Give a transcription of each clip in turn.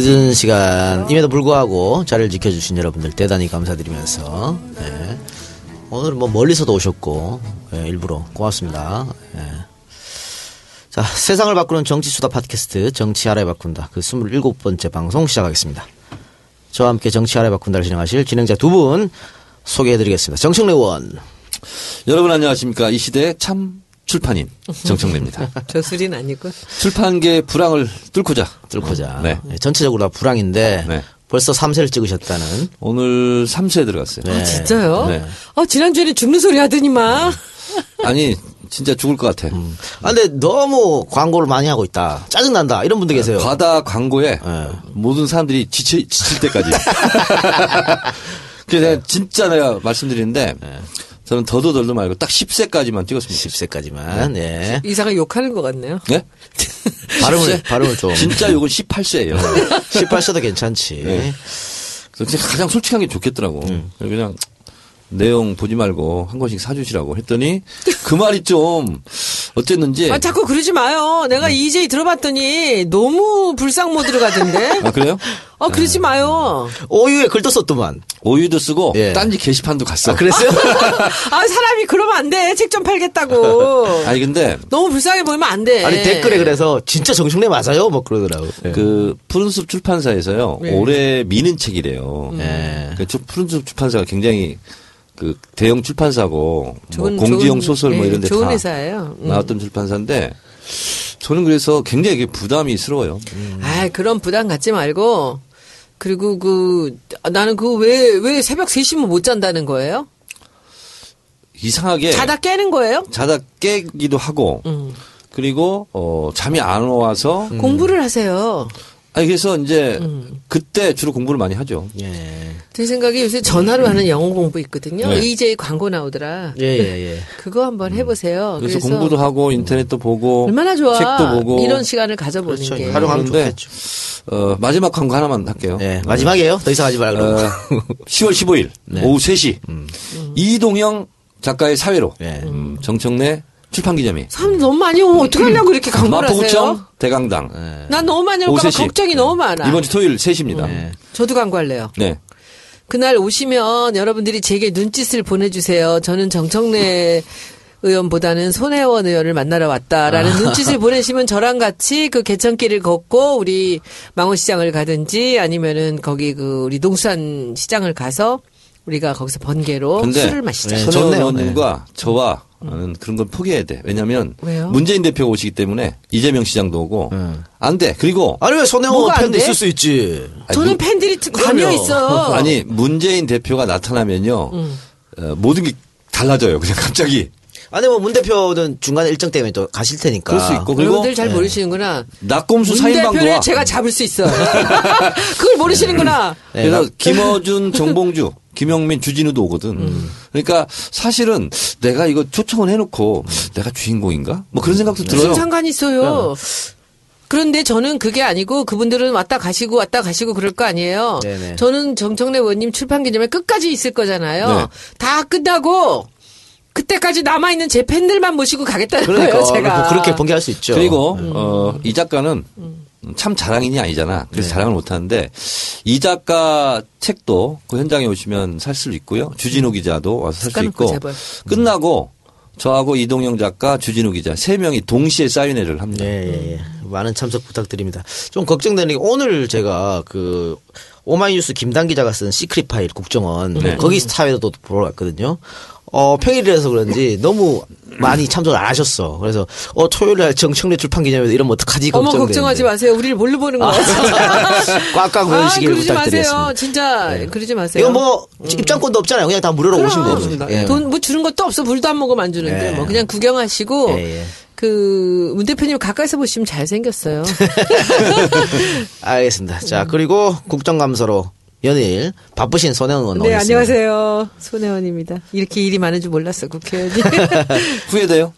네, 늦은 시간임에도 불구하고 자리를 지켜주신 여러분들 대단히 감사드리면서, 네. 오늘은 뭐 멀리서도 오셨고, 네, 일부러 고맙습니다. 네. 자, 세상을 바꾸는 정치수다 팟캐스트, 정치 알아야 바꾼다. 그 27번째 방송 시작하겠습니다. 저와 함께 정치 알아야 바꾼다를 진행하실 진행자 두 분 소개해드리겠습니다. 정청래 의원. 여러분 안녕하십니까. 이 시대의 참 출판인 정청래입니다. 저술인 아니고. 출판계 불황을 뚫고자. 뚫고자. 네. 네, 전체적으로 다 불황인데, 네. 벌써 3세를 찍으셨다는. 오늘 3세에 들어갔어요. 네. 진짜요? 네. 어, 지난주에는 죽는 소리 하더니만. 아니 진짜 죽을 것 같아. 아, 근데 너무 광고를 많이 하고 있다. 짜증난다. 이런 분들 계세요. 과다 광고에 네. 모든 사람들이 지치, 지칠 때까지. 그래서 내가 진짜 내가 말씀드리는데 저는 더도 덜도 말고 딱 10세까지만 찍었습니다. 10세까지만, 예. 이사가 욕하는 것 같네요. 네? 발음을, 발음을 좀. 진짜 요건 18세예요. 18세도 괜찮지. 네. 그래서 가장 솔직한 게 좋겠더라고. 음. 그냥 내용 보지 말고 한 권씩 사주시라고 했더니 그 말이 좀 어쨌는지. 아, 자꾸 그러지 마요. 내가 네. EJ 들어봤더니 너무 불상 모드로 가던데. 아, 그래요? 어, 그러지 마요. 오유에 글도 썼더만. 오유도 쓰고 예. 딴지 게시판도 갔어. 아, 그랬어요? 아, 사람이 그러면 안 돼. 책 좀 팔겠다고. 아니 근데 너무 불쌍해 보이면 안 돼. 아니, 댓글에 그래서 진짜 정청래 맞아요? 뭐 그러더라고. 예. 그 푸른숲 출판사에서요 네. 올해 미는 책이래요. 예. 그 저- 푸른숲 출판사가 굉장히 그 대형 출판사고 뭐 좋은- 공지용 좋은- 소설 뭐 예, 이런 데 좋은 다 회사예요. 음. 나왔던 출판사인데 저는 그래서 굉장히 이게 부담이 스러워요. 아, 그런 부담 갖지 말고. 그리고 그 아, 나는 그 왜 왜 새벽 3시면 못 잔다는 거예요? 이상하게 자다 깨는 거예요? 자다 깨기도 하고 음. 그리고 어 잠이 안 와서 공부를 하세요. 아니 그래서 이제 음. 그때 주로 공부를 많이 하죠. 예. 제 생각에 요새 전화로 하는 영어 공부 있거든요. 네. EJ 광고 나오더라. 예, 예, 예. 그거 한번 해보세요. 그래서, 공부도 하고 인터넷도 보고 얼마나 좋아. 책도 보고 이런 시간을 가져보는 그렇죠. 게. 활용하면 좋겠죠. 어, 마지막 광고 하나만 할게요. 예. 마지막이에요. 더 이상 하지 말고. 어, 10월 15일 네. 오후 3시 이동영 작가의 사회로 예. 음, 정청래 출판기념회 사람 너무 많이 오면 어떡하려고 이렇게 마포구청 하세요? 대강당 난 너무 많이 올까봐 3시. 걱정이 너무 많아. 이번 주 토요일 3시입니다. 예. 저도 광고할래요. 네. 그날 오시면 여러분들이 제게 눈짓을 보내주세요. 저는 정청래 의원보다는 손혜원 의원을 만나러 왔다라는 눈짓을 보내시면 저랑 같이 그 개천길을 걷고 우리 망원시장을 가든지 아니면은 거기 그 우리 농수산 시장을 가서 우리가 거기서 번개로 술을 마시자. 네. 손혜원 좋네요. 의원님과 저와 는 그런 건 포기해야 돼. 왜냐하면 왜요? 문재인 대표가 오시기 때문에 이재명 시장도 오고 음. 안 돼. 그리고 아니, 왜 손혜원 안 팬도 돼? 있을 수 있지. 아니, 저는 문- 팬들이 관여 있어. 아니 문재인 대표가 나타나면요 음. 어, 모든 게 달라져요. 그냥 갑자기 아니, 뭐, 문 대표는 중간에 일정 때문에 또 가실 테니까. 그럴 수 있고 그리고 여러분들 잘 모르시는구나. 낙곰수 문 사인방도 대표를 와. 제가 잡을 수 있어요. 그걸 모르시는구나. 네, 그래서 나- 김어준, 정봉주, 김영민, 주진우도 오거든. 음. 그러니까 사실은 내가 이거 초청을 해놓고 내가 주인공인가? 뭐 그런 생각도 들어요. 무슨 상관이 있어요. 그런데 저는 그게 아니고 그분들은 왔다 가시고 왔다 가시고 그럴 거 아니에요. 네네. 저는 정청래 의원님 출판 기념회 끝까지 있을 거잖아요. 네. 다 끝나고 그때까지 남아 있는 제 팬들만 모시고 가겠다는 그러니까. 거예요. 제가 뭐 그렇게 번개할 수 있죠. 그리고 음. 어, 이 작가는 참 자랑인이 아니잖아. 그래서 네. 자랑을 못하는데 이 작가 책도 그 현장에 오시면 살 수 있고요. 주진우 기자도 와서 살 수 있고 재벌. 끝나고 저하고 이동영 작가, 주진우 기자 세 명이 동시에 사인회를 합니다. 예, 예, 예. 많은 참석 부탁드립니다. 좀 걱정되는 게 오늘 제가 그 오마이뉴스 김당 기자가 쓴 시크릿 파일 국정원 네. 거기 사회도 보러 갔거든요. 어, 평일이라서 그런지 너무 많이 참석을 안 하셨어. 그래서 어, 토요일 날 정청래 출판 기념회 이러면 어떡하지 어머 걱정되는데. 걱정하지 마세요. 우리를 뭘로 보는 거야. 꽉꽉 아, 모이시길 그러지 부탁드리겠습니다. 마세요. 진짜 그러지 마세요. 이거 뭐 입장권도 없잖아요. 그냥 다 무료로 오시면 됩니다. 예. 돈 뭐 주는 것도 없어. 물도 안 먹으면 안 주는데 예. 뭐 그냥 구경하시고 예, 예. 그 문 대표님 가까이서 보시면 잘 생겼어요. 알겠습니다. 자 그리고 국정감사로 연일 바쁘신 손혜원 의원 네. 안녕하세요. 손혜원입니다. 이렇게 일이 많은 줄 몰랐어, 국회의원이. 후회돼요?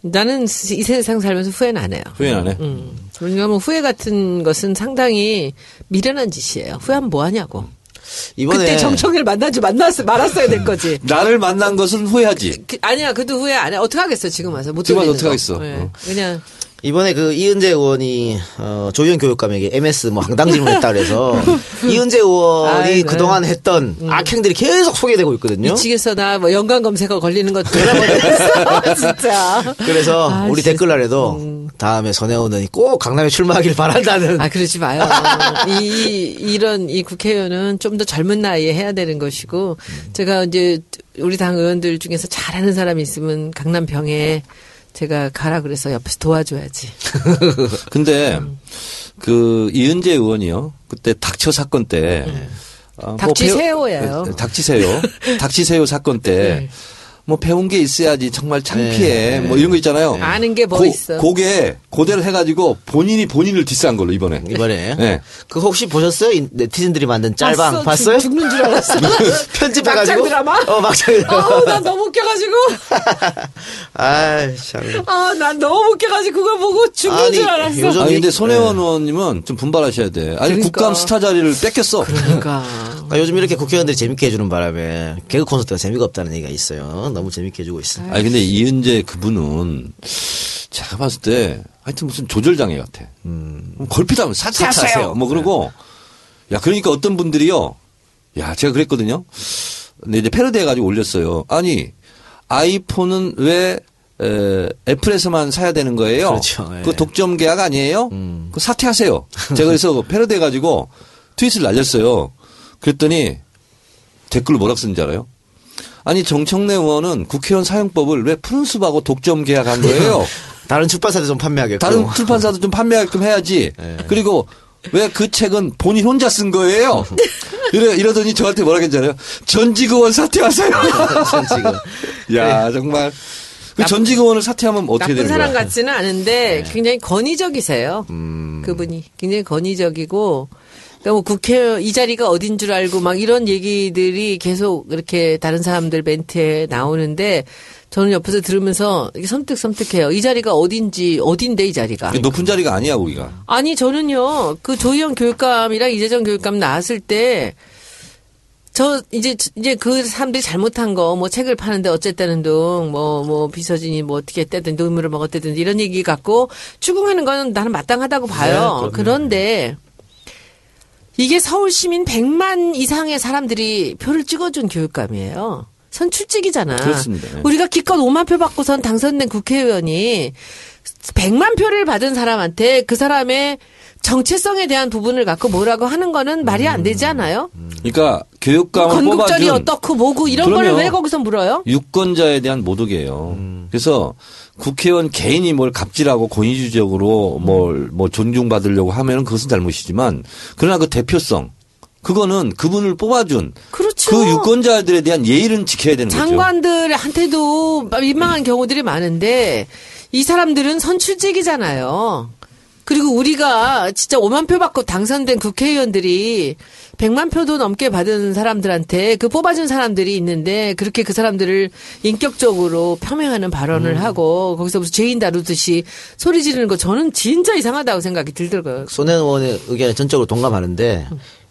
나는 이 세상 살면서 후회는 안 해요. 후회는 안 해? 음. 왜냐하면 후회 같은 것은 상당히 미련한 짓이에요. 후회하면 뭐 하냐고. 이번에 그때 정청래를 만나지 만났어 말았어야 될 거지. 나를 만난 것은 후회하지. 그- 아니야, 그도 후회 안 해. 어떻게 하겠어, 지금 와서. 못 지금 와서 어떡하겠어. 거. 예. 어. 그냥 이번에 그 이은재 의원이 어, 조희연 교육감에게 MS 뭐 황당 질문했다 그래서 이은재 의원이 아이, 네. 그동안 했던 악행들이 계속 소개되고 있거든요. 미치겠어 나 뭐 연관 검색어 걸리는 것도 진짜. 그래서 아, 우리 진짜. 댓글란에도 다음에 손혜원 의원이 꼭 강남에 출마하길 바란다는 아 그러지 마요. 이, 이 이런 이 국회의원은 좀 더 젊은 나이에 해야 되는 것이고 제가 이제 우리 당 의원들 중에서 잘하는 사람이 있으면 강남 병에 제가 가라 그래서 옆에서 도와줘야지. 근데 그 이은재 의원이요. 그때 닥쳐 사건 때 아, 뭐 닥치세요예요. 배우- 닥치세요. 닥치세요 사건 때 뭐 배운 게 있어야지 정말 창피해. 뭐 이런 거 있잖아요. 아는 게뭐 고- 있어. 그게 고대로 해가지고 본인이 본인을 디스한 걸로 이번에. 이번에 네. 그 혹시 보셨어요? 이 네티즌들이 만든 짤방 봤어. 봤어요? 죽- 죽는 줄 알았어. 편집해가지고 막장 드라마? 어 막장 드라마. 아우 난 너무 웃겨가지고 아이 참. 아난 너무 웃겨가지고 그걸 보고 죽는 아니, 줄 알았어. 요즘- 아니 근데 네. 손혜원 의원님은 좀 분발하셔야 돼. 아니 그러니까. 국감 스타 자리를 뺏겼어. 그러니까 그러니까 요즘 이렇게 국회의원들이 재밌게 해주는 바람에 개그 콘서트가 재미가 없다는 얘기가 있어요. 너무 재밌게 해주고 있어요. 아니 근데 이은재 그분은 제가 봤을 때 하여튼 무슨 조절장애 같아. 음. 걸핏하면 사퇴하세요. 뭐 그러고 야 그러니까 어떤 분들이요. 야 제가 그랬거든요. 근데 이제 패러디 해가지고 올렸어요. 아니 아이폰은 왜 에, 애플에서만 사야 되는 거예요? 그렇죠. 예. 그 독점 계약 아니에요? 그 사퇴하세요. 제가 그래서 패러디 해가지고 트윗을 날렸어요. 그랬더니 댓글로 뭐라고 쓰는지 알아요? 아니 정청래 의원은 국회의원 사용법을 왜 푸른 숲하고 독점 계약한 거예요? 다른 출판사도 좀 판매하겠고. 다른 출판사도 좀 판매하게끔 해야지. 그리고 왜 그 책은 본인 혼자 쓴 거예요? 이래, 이러더니 저한테 뭐라 했잖아요. 전직 의원 사퇴하세요. 지금. 야 정말 그 전직 의원을 사퇴하면 어떻게 나쁜 되는 사람 거야? 같지는 않은데 네. 굉장히 건의적이세요. 음. 그분이 굉장히 건의적이고 그러니까 뭐 국회 이 자리가 어딘 줄 알고 막 이런 얘기들이 계속 이렇게 다른 사람들 멘트에 나오는데 저는 옆에서 들으면서 이게 섬뜩섬뜩해요. 이 자리가 어딘지 어딘데 이 자리가. 높은 자리가 아니야 거기가. 아니 저는요 그 조희영 교육감이랑 이재정 교육감 나왔을 때 저 이제 이제 그 사람들이 잘못한 거 뭐 책을 파는데 어쨌다는 둥뭐뭐 비서진이 뭐 어떻게 했다든 눈물을 먹었다든 이런 얘기 갖고 추궁하는 거는 나는 마땅하다고 봐요. 그런데 이게 서울 시민 100만 이상의 사람들이 표를 찍어준 교육감이에요. 선 출직이잖아. 그렇습니다. 네. 우리가 기껏 5만 표 받고선 당선된 국회의원이 100만 표를 받은 사람한테 그 사람의 정체성에 대한 부분을 갖고 뭐라고 하는 거는 말이 안 되지 않아요? 그러니까 교육감을 건국절이 뽑아준 어떻고 뭐고 이런. 걸 왜 거기서 물어요? 유권자에 대한 모독이에요. 그래서 국회의원 개인이 뭘 갑질하고 권위주의적으로 뭘, 뭐 존중받으려고 하면은 그것은 잘못이지만 그러나 그 대표성 그거는 그분을 뽑아준 그렇죠. 그 유권자들에 대한 예의는 지켜야 되는 거죠. 장관들한테도 민망한 경우들이 많은데 이 사람들은 선출직이잖아요. 그리고 우리가 진짜 5만 표 받고 당선된 국회의원들이 100만 표도 넘게 받은 사람들한테 그 뽑아준 사람들이 있는데 그렇게 그 사람들을 인격적으로 폄훼하는 발언을 하고 거기서 무슨 죄인 다루듯이 소리 지르는 거 저는 진짜 이상하다고 생각이 들더라고요. 손혜원 의원의 의견에 전적으로 동감하는데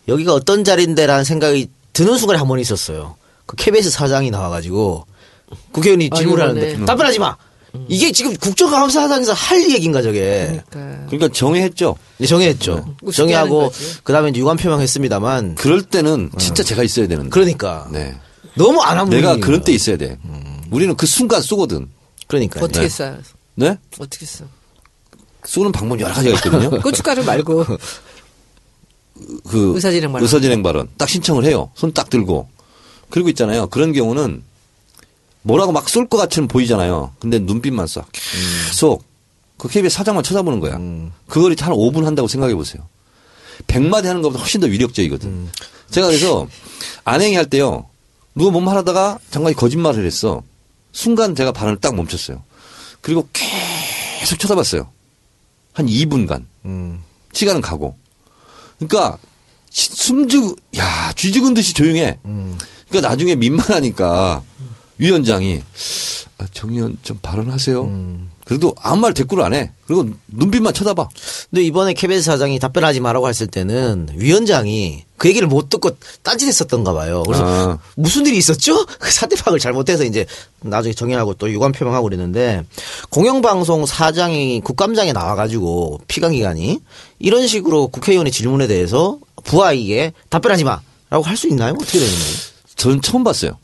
여기가 어떤 자리인데라는 생각이 드는 순간에 한 번 있었어요. 그 KBS 사장이 나와가지고 국회의원이 아, 질문을. 하는데 답변하지 마. 이게 지금 국정감사장에서 할 얘기인가 저게 그러니까. 그러니까 정의했죠. 네, 정의하고 하는 거지. 그다음에 이제 유감 표명했습니다만 그럴 때는 진짜 제가 있어야 되는데. 그러니까 네. 너무 안 하면 내가 그런. 때 있어야 돼. 우리는 그 순간 쏘거든. 그러니까 어떻게 네. 써요? 네? 어떻게 써? 쏘는 방법 여러 가지가 있거든요. 고춧가루 말고 그 의사진행 발언. 의사진행 발언 딱 신청을 해요. 손 딱 들고. 그리고 있잖아요. 그런 경우는 뭐라고 막 쏠 것 같이는 보이잖아요. 근데 눈빛만 쏴. 계속 그 KBS 사장만 쳐다보는 거야. 그걸 한 5분 한다고 생각해 보세요. 100마디 하는 것보다 훨씬 더 위력적이거든. 제가 그래서 안행이 할 때요. 누가 뭔 말 하다가 장관이 거짓말을 했어. 순간 제가 발언을 딱 멈췄어요. 그리고 계속 쳐다봤어요. 한 2분간. 음. 시간은 가고. 그러니까 시- 숨죽 야 쥐죽은 듯이 조용해. 그러니까 나중에 민망하니까 위원장이 아, 정 의원 좀 발언하세요. 그래도 아무 말 대꾸를 안 해. 그리고 눈빛만 쳐다봐. 근데 이번에 KBS 사장이 답변하지 말라고 했을 때는 위원장이 그 얘기를 못 듣고 딴짓했었던가 봐요. 그래서 아. 무슨 일이 있었죠? 그 사태 파악을 잘못해서 이제 나중에 정연하고 또 유감 표명하고 그랬는데 공영방송 사장이 국감장에 나와가지고 피감기관이 이런 식으로 국회의원의 질문에 대해서 부하에게 답변하지 마라고 할 수 있나요? 어떻게 되는 거예요? 저는 처음 봤어요.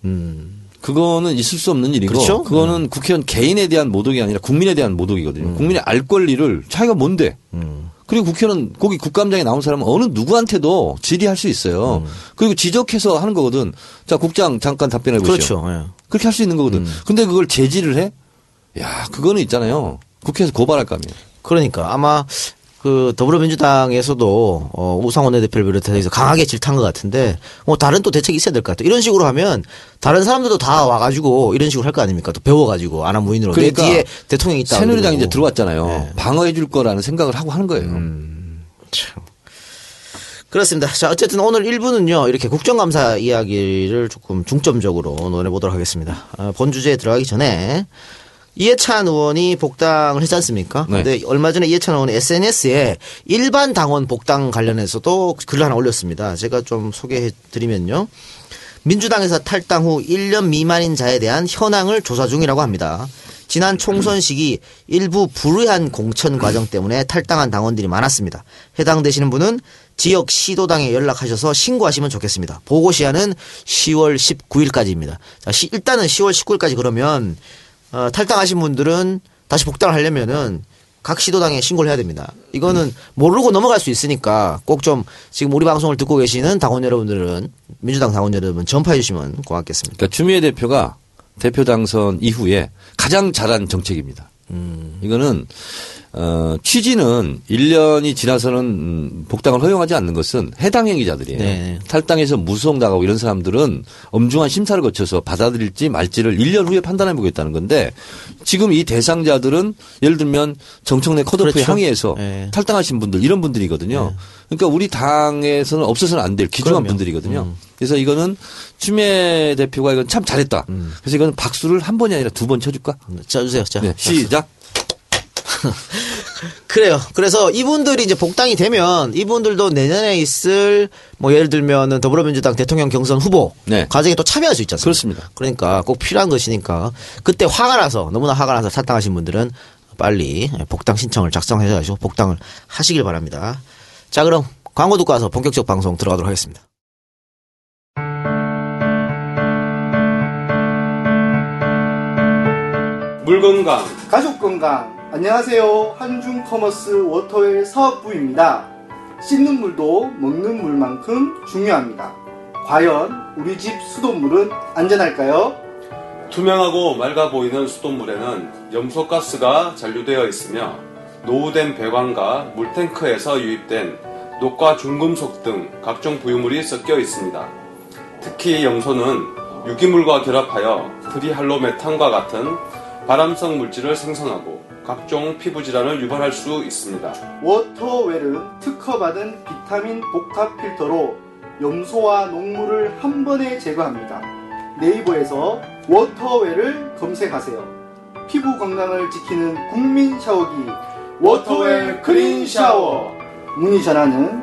그거는 있을 수 없는 일이고 그렇죠? 그거는 국회의원 개인에 대한 모독이 아니라 국민에 대한 모독이거든요. 국민의 알 권리를 자기가 뭔데? 그리고 국회의원은 거기 국감장에 나온 사람은 어느 누구한테도 질의할 수 있어요. 그리고 지적해서 하는 거거든. 자, 국장 잠깐 답변해 보시죠. 그렇죠. 예. 그렇게 할 수 있는 거거든. 근데 그걸 제지를 해? 야, 그거는 있잖아요. 국회에서 고발할 감이에요. 그러니까 아마 그 더불어민주당에서도 어 우상원 대표를 비롯해서 강하게 질타한 것 같은데 뭐 다른 또 대책이 있어야 될 것 같아요. 이런 식으로 하면 다른 사람들도 다 와가지고 이런 식으로 할 거 아닙니까? 또 배워가지고 안한 무인으로 그러니까 내 뒤에 대통령이 있다. 새누리당 이제. 들어왔잖아요. 네. 방어해 줄 거라는 생각을 하고 하는 거예요. 참. 그렇습니다. 자, 어쨌든 오늘 1부는요, 이렇게 국정감사 이야기를 조금 중점적으로 논해 보도록 하겠습니다. 아, 본 주제에 들어가기 전에 이해찬 의원이 복당을 했지 않습니까? 네. 근데 얼마 전에 이해찬 의원이 SNS에 일반 당원 복당 관련해서도 글을 하나 올렸습니다. 제가 좀 소개해 드리면요. 민주당에서 탈당 후 1년 미만인 자에 대한 현황을 조사 중이라고 합니다. 지난 총선 시기 일부 불의한 공천 과정 때문에 탈당한 당원들이 많았습니다. 해당되시는 분은 지역 시도당에 연락하셔서 신고하시면 좋겠습니다. 보고 시한은 10월 19일까지입니다. 자, 시- 일단은 10월 19일까지 그러면 어, 탈당하신 분들은 다시 복당을 하려면은 각 시도당에 신고를 해야 됩니다. 이거는 모르고 넘어갈 수 있으니까 꼭 좀 지금 우리 방송을 듣고 계시는 당원 여러분들은 민주당 당원 여러분 전파해 주시면 고맙겠습니다. 그러니까 추미애 대표가 대표 당선 이후에 가장 잘한 정책입니다. 이거는 어, 취지는 1년이 지나서는 음, 복당을 허용하지 않는 것은 해당 행위자들이에요. 네. 탈당해서 무소송당하고 이런 사람들은 엄중한 심사를 거쳐서 받아들일지 말지를 1년 후에 판단해 보겠다는 건데 지금 이 대상자들은 예를 들면 정청래 컷오프에 그렇죠. 항의해서 네. 탈당하신 분들 이런 분들이거든요. 그러니까 우리 당에서는 없어서는 안 될 귀중한 그럼요. 분들이거든요. 그래서 이거는 추미애 대표가 이건 참 잘했다. 그래서 이거는 박수를 한 번이 아니라 두 번 쳐줄까? 자 주세요. 자. 네, 시작. 그래요. 그래서 이분들이 이제 복당이 되면 이분들도 내년에 있을 뭐 예를 들면은 더불어민주당 대통령 경선 후보 네. 과정에 또 참여할 수 있잖아요. 그렇습니다. 그러니까 꼭 필요한 것이니까 그때 화가 나서 너무나 화가 나서 탈당하신 분들은 빨리 복당 신청을 작성해 가지고 복당을 하시길 바랍니다. 자, 그럼 광고 듣고 와서 본격적 방송 들어가도록 하겠습니다. 물 건강 가족 건강 안녕하세요 한중 커머스 워터웰 사업부입니다 씻는 물도 먹는 물만큼 중요합니다 과연 우리 집 수돗물은 안전할까요? 투명하고 맑아 보이는 수돗물에는 염소가스가 잔류되어 있으며 노후된 배관과 물탱크에서 유입된 녹과 중금속 등 각종 부유물이 섞여 있습니다. 특히 염소는 유기물과 결합하여 트리할로메탄과 같은 발암성 물질을 생성하고 각종 피부 질환을 유발할 수 있습니다. 워터웰은 특허받은 비타민 복합 필터로 염소와 녹물을 한 번에 제거합니다. 네이버에서 워터웰을 검색하세요. 피부 건강을 지키는 국민 샤워기 워터웰 크린 샤워. 문의 전화는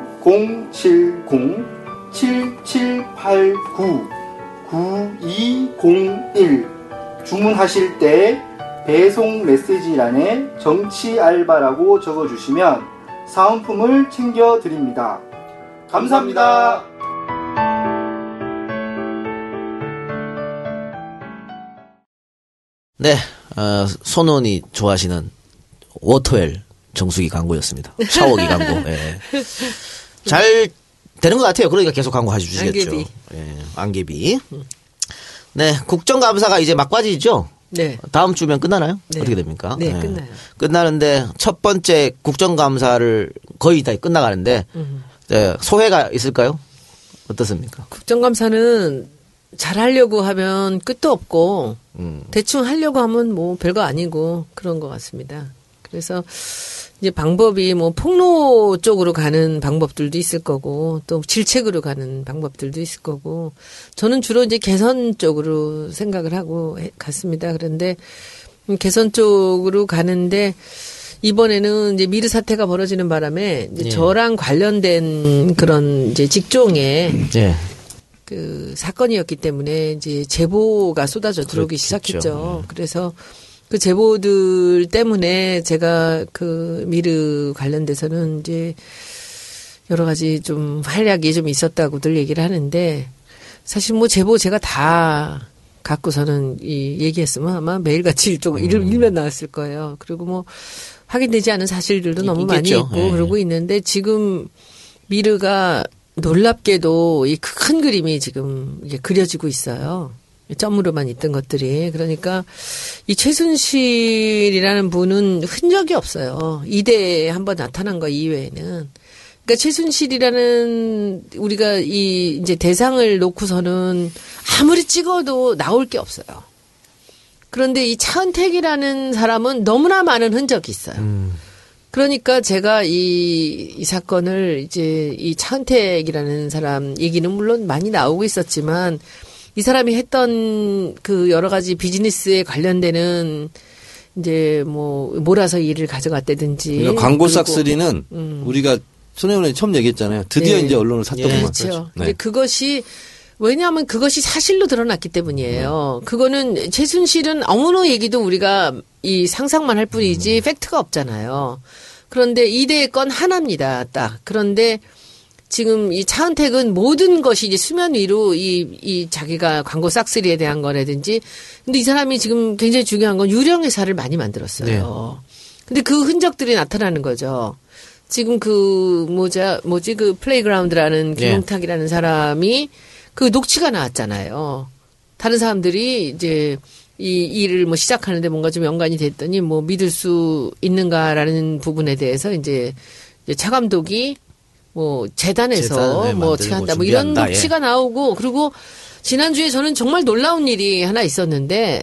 070-7789-9201 주문하실 때 배송 메시지란에 정치 알바라고 적어주시면 사은품을 챙겨드립니다. 감사합니다. 네, 어, 손원이 좋아하시는 워터웰 정수기 광고였습니다. 샤워기 광고. 예. 잘 되는 것 같아요. 그러니까 계속 광고 해주시겠죠. 안개비. 예, 안개비. 네, 국정감사가 이제 막바지죠. 네. 다음 주면 끝나나요? 네. 어떻게 됩니까? 네, 예. 끝나요. 끝나는데 첫 번째 국정감사를 거의 다 끝나가는데 음. 네, 소회가 있을까요? 어떻습니까? 국정감사는 잘 하려고 하면 끝도 없고 음. 대충 하려고 하면 뭐 별거 아니고 그런 것 같습니다. 그래서 이제 방법이 뭐 폭로 쪽으로 가는 방법들도 있을 거고 또 질책으로 가는 방법들도 있을 거고 저는 주로 이제 개선 쪽으로 생각을 하고 해- 갔습니다. 그런데 음, 개선 쪽으로 가는데 이번에는 이제 미르 사태가 벌어지는 바람에 예. 저랑 관련된 그런 이제 직종에 예. 그 사건이었기 때문에 이제 제보가 쏟아져 들어오기 그렇겠죠. 시작했죠. 그래서 그 제보들 때문에 제가 그 미르 관련돼서는 이제 여러 가지 좀 활약이 좀 있었다고들 얘기를 하는데 사실 뭐 제보 제가 다 갖고서는 이 얘기했으면 아마 매일같이 일종 일 일면 나왔을 거예요. 그리고 뭐 확인되지 않은 사실들도 있- 너무 많이 있겠죠. 있고 예. 그러고 있는데 지금 미르가 놀랍게도 이 큰 그림이 지금 이게 그려지고 있어요. 점으로만 있던 것들이. 그러니까 이 최순실이라는 분은 흔적이 없어요. 이대에 한 번 나타난 거 이외에는. 그러니까 최순실이라는 우리가 이 이제 대상을 놓고서는 아무리 찍어도 나올 게 없어요. 그런데 이 차은택이라는 사람은 너무나 많은 흔적이 있어요. 그러니까 제가 이, 이 사건을 이제 이 차은택이라는 사람 얘기는 물론 많이 나오고 있었지만 이 사람이 했던 그 여러 가지 비즈니스에 관련되는 이제 뭐 몰아서 일을 가져갔다든지 그러니까 광고 싹쓸이는 우리가 손혜원이 처음 얘기했잖아요. 드디어 네. 이제 언론을 샀더구만. 그렇죠. 근데 네. 그것이 왜냐하면 그것이 사실로 드러났기 때문이에요. 그거는 최순실은 어머너 얘기도 우리가 이 상상만 할 뿐이지 팩트가 없잖아요. 그런데 이대의 건 하나입니다. 딱. 그런데 지금 이 차은택은 모든 것이 이제 수면 위로 이, 이 자기가 광고 싹쓸이에 대한 거라든지 근데 이 사람이 지금 굉장히 중요한 건 유령 회사를 많이 만들었어요. 근데 그 흔적들이 나타나는 거죠. 지금 그 뭐자 뭐지 그 플레이그라운드라는 예. 김홍탁이라는 사람이 그 녹취가 나왔잖아요. 다른 사람들이 이제 이 일을 뭐 시작하는데 뭔가 좀 연관이 됐더니 뭐 믿을 수 있는가라는 부분에 대해서 이제 차 감독이 뭐 재단에서 재단을 뭐 어떻게 한다 뭐 이런 예. 녹취가 나오고 그리고 지난주에 저는 정말 놀라운 일이 하나 있었는데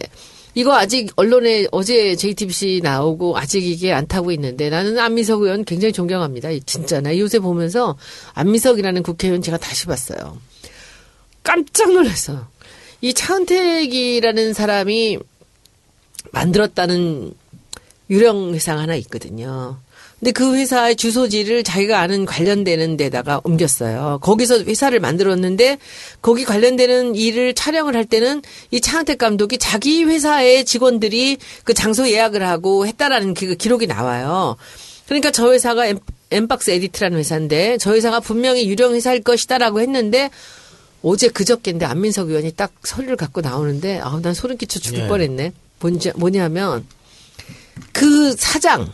이거 아직 언론에 어제 JTBC 나오고 아직 이게 안 타고 있는데 나는 안민석 의원 굉장히 존경합니다. 진짜 나 요새 보면서 안민석이라는 국회의원 제가 다시 봤어요. 깜짝 놀랐어. 이 차은택이라는 사람이 만들었다는 유령 회사가 하나 있거든요. 근데 그 회사의 주소지를 자기가 아는 관련되는 데다가 옮겼어요. 거기서 회사를 만들었는데 거기 관련되는 일을 촬영을 할 때는 이 차은택 감독이 자기 회사의 직원들이 그 장소 예약을 하고 했다라는 그 기록이 나와요. 그러니까 저 회사가 엔, 엔박스 에디트라는 회사인데 저 회사가 분명히 유령 회사일 것이다라고 했는데 어제 그저께인데 안민석 의원이 딱 서류를 갖고 나오는데 아우 난 소름 끼쳐 죽을 예. 뻔했네. 뭔지 뭐냐면 그 사장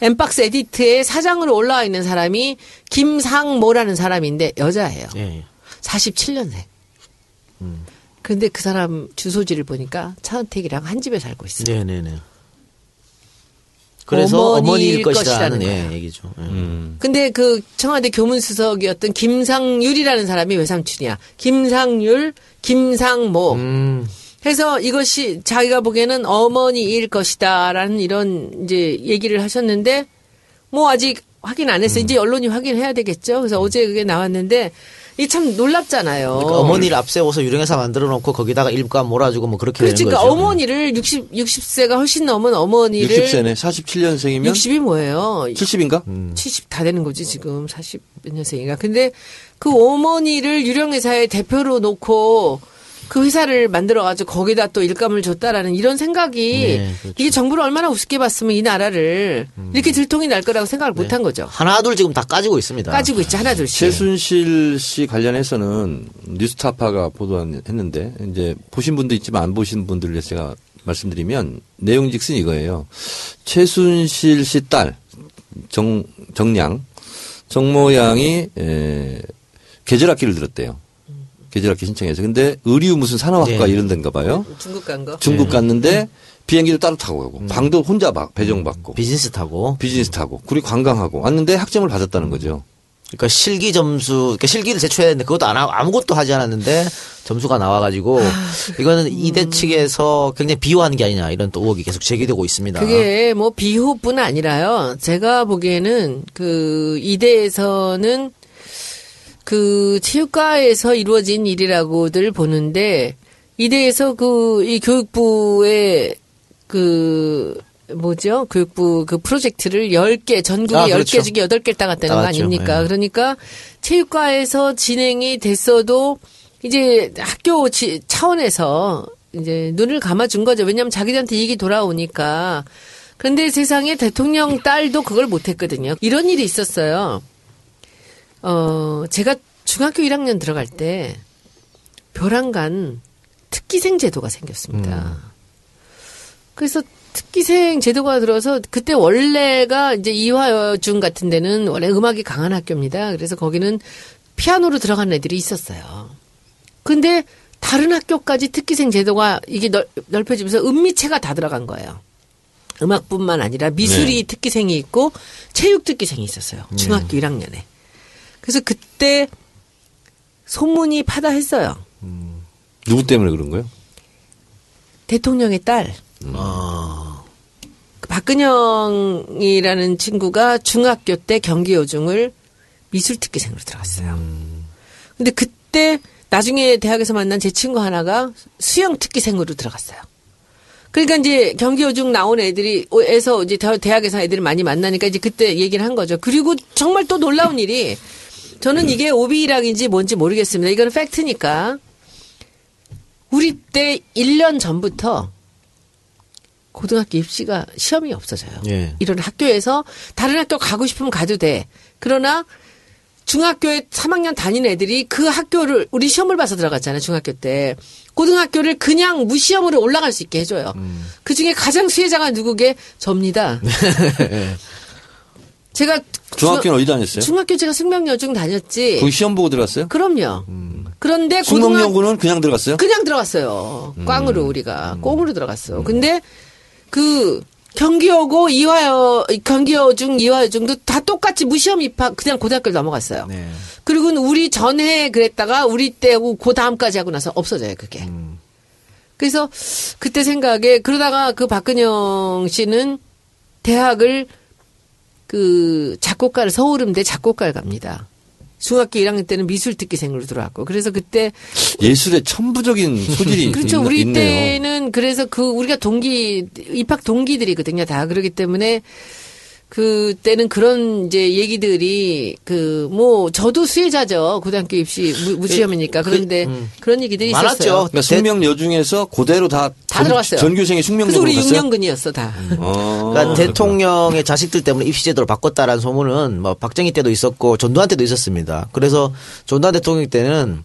엠박스 에디트의 사장으로 올라와 있는 사람이 김상모라는 사람인데 여자예요. 예. 47년생. 그런데 그 사람 주소지를 보니까 차은택이랑 한 집에 살고 있어요. 네네네. 그래서 어머니일 어머니일 것이라는 것이라는 예. 얘기죠. 예. 음. 근데 그 청와대 교문수석이었던 김상율이라는 사람이 외삼촌이야. 김상율, 김상모. 음, 해서 이것이 자기가 보기에는 어머니일 것이다라는 이런 이제 얘기를 하셨는데 뭐 아직 확인 안 했어요. 이제 언론이 확인해야 되겠죠. 그래서 어제 그게 나왔는데 이 참 놀랍잖아요. 그러니까 어머니를 앞세워서 유령회사 만들어 놓고 거기다가 일감 몰아주고 뭐 그렇게 그렇지. 되는 그러니까 거죠. 어머니를 60 60세가 훨씬 넘은 어머니를 60세네. 47년생이면 60이 뭐예요? 70인가? 70다 되는 거지 지금 40몇 년생인가. 근데 그 어머니를 유령회사의 대표로 놓고 그 회사를 만들어 가지고 거기다 또 일감을 줬다라는 이런 생각이 네, 그렇죠. 이게 정부를 얼마나 우습게 봤으면 이 나라를 이렇게 들통이 날 거라고 생각을 못한 거죠. 하나둘 지금 다 까지고 있습니다. 까지고 있지 하나 둘씩. 최순실 씨 관련해서는 뉴스타파가 보도했는데 이제 보신 분도 있지만 안 보신 분들을 위해서 제가 말씀드리면 내용즉슨 이거예요. 최순실 씨 딸 정 정량 정모 양이 에, 계절학기를 들었대요. 계절학기 신청해서 근데 의류 무슨 산업학과 네. 이런 데인가 봐요. 중국 간 거. 중국 갔는데 비행기도 따로 타고 가고 방도 혼자 막 배정받고 비즈니스 타고. 비즈니스 타고 그리고 관광하고 왔는데 학점을 받았다는 거죠. 그러니까 실기 점수, 그러니까 실기를 제출해야 되는데 그것도 안 하고 아무것도 하지 않았는데 점수가 나와가지고 이거는 이대 측에서 굉장히 비호하는 게 아니냐 이런 또 의혹이 계속 제기되고 있습니다. 그게 뭐 비호뿐 아니라요. 제가 보기에는 그 이대에서는 그 체육과에서 이루어진 일이라고들 보는데 이대에서 그 이 교육부의 그 뭐죠? 교육부 그 프로젝트를 10개, 전국에 아, 10개 그렇죠. 중에 8개 따갔다는 거 따갔죠. 아닙니까? 예. 그러니까 체육과에서 진행이 됐어도 이제 학교 지- 차원에서 이제 눈을 감아준 거죠. 왜냐하면 자기들한테 이익이 돌아오니까. 그런데 세상에 대통령 딸도 그걸 못했거든요. 이런 일이 있었어요. 어, 제가 중학교 1학년 들어갈 때 벼랑간 특기생 제도가 생겼습니다. 그래서 특기생 제도가 들어서 그때 원래가 이제 이화여중 같은 데는 원래 음악이 강한 학교입니다. 그래서 거기는 피아노로 들어간 애들이 있었어요. 근데 다른 학교까지 특기생 제도가 이게 넓, 넓혀지면서 음미체가 다 들어간 거예요. 음악뿐만 아니라 미술이 특기생이 있고 체육 특기생이 있었어요. 중학교 1학년에. 그래서 그때 소문이 파다했어요. 누구 때문에 그런 거예요? 대통령의 딸. 아, 그 박근영이라는 친구가 중학교 때 경기여중을 미술특기생으로 들어갔어요. 근데 그때 나중에 대학에서 만난 제 친구 하나가 수영특기생으로 들어갔어요. 그러니까 이제 경기여중 나온 애들이 에서 이제 대- 대학에서 애들을 많이 만나니까 이제 그때 얘기를 한 거죠. 그리고 정말 또 놀라운 일이 저는 이게 오비락인지 뭔지 모르겠습니다. 이거는 팩트니까 우리 때 1년 전부터 고등학교 입시가 시험이 없어져요. 예. 이런 학교에서 다른 학교 가고 싶으면 가도 돼. 그러나 중학교에 3학년 다니는 애들이 그 학교를 우리 시험을 봐서 들어갔잖아요. 중학교 때. 고등학교를 그냥 무시험으로 올라갈 수 있게 해줘요. 그 중에 가장 수혜자가 누구게? 접니다. 제가 중학교는 어디 다녔어요? 중학교 제가 승명여중 다녔지. 거기 시험 보고 들어갔어요? 그럼요. 그런데 고등학교 숙명연구는 그냥 들어갔어요? 그냥 들어갔어요. 꽝으로 우리가 꽁으로 들어갔어. 근데 그 경기여고 이화여 경기여중 이화여중도 다 똑같이 무시험 입학 그냥 고등학교를 넘어갔어요. 네. 그리고 우리 전에 그랬다가 우리 때하고 그 다음까지 하고 나서 없어져요 그게. 그래서 그때 생각에 그러다가 그 박근영 씨는 대학을 그 작곡가를 서울음대 작곡가를 갑니다. 중학교 1학년 때는 미술 특기생으로 들어왔고 그래서 그때 예술의 천부적인 소질이 그렇죠. 있, 우리 있네요. 때는 그래서 그 우리가 동기 입학 동기들이거든요. 다 그러기 때문에 그 때는 그런 이제 얘기들이 그 뭐 저도 수혜자죠. 고등학교 입시 무, 무시험이니까 그런데 그런 얘기들이 많았죠. 있었어요. 그러니까 숙명 여중에서 그대로 다, 다 전, 들어갔어요. 전교생이 숙명여로 우리 갔어요. 6년근이었어 다. 어, 그러니까 대통령의 자식들 때문에 입시 제도를 바꿨다라는 소문은 뭐 박정희 때도 있었고 전두환 때도 있었습니다. 그래서 전두환 대통령 때는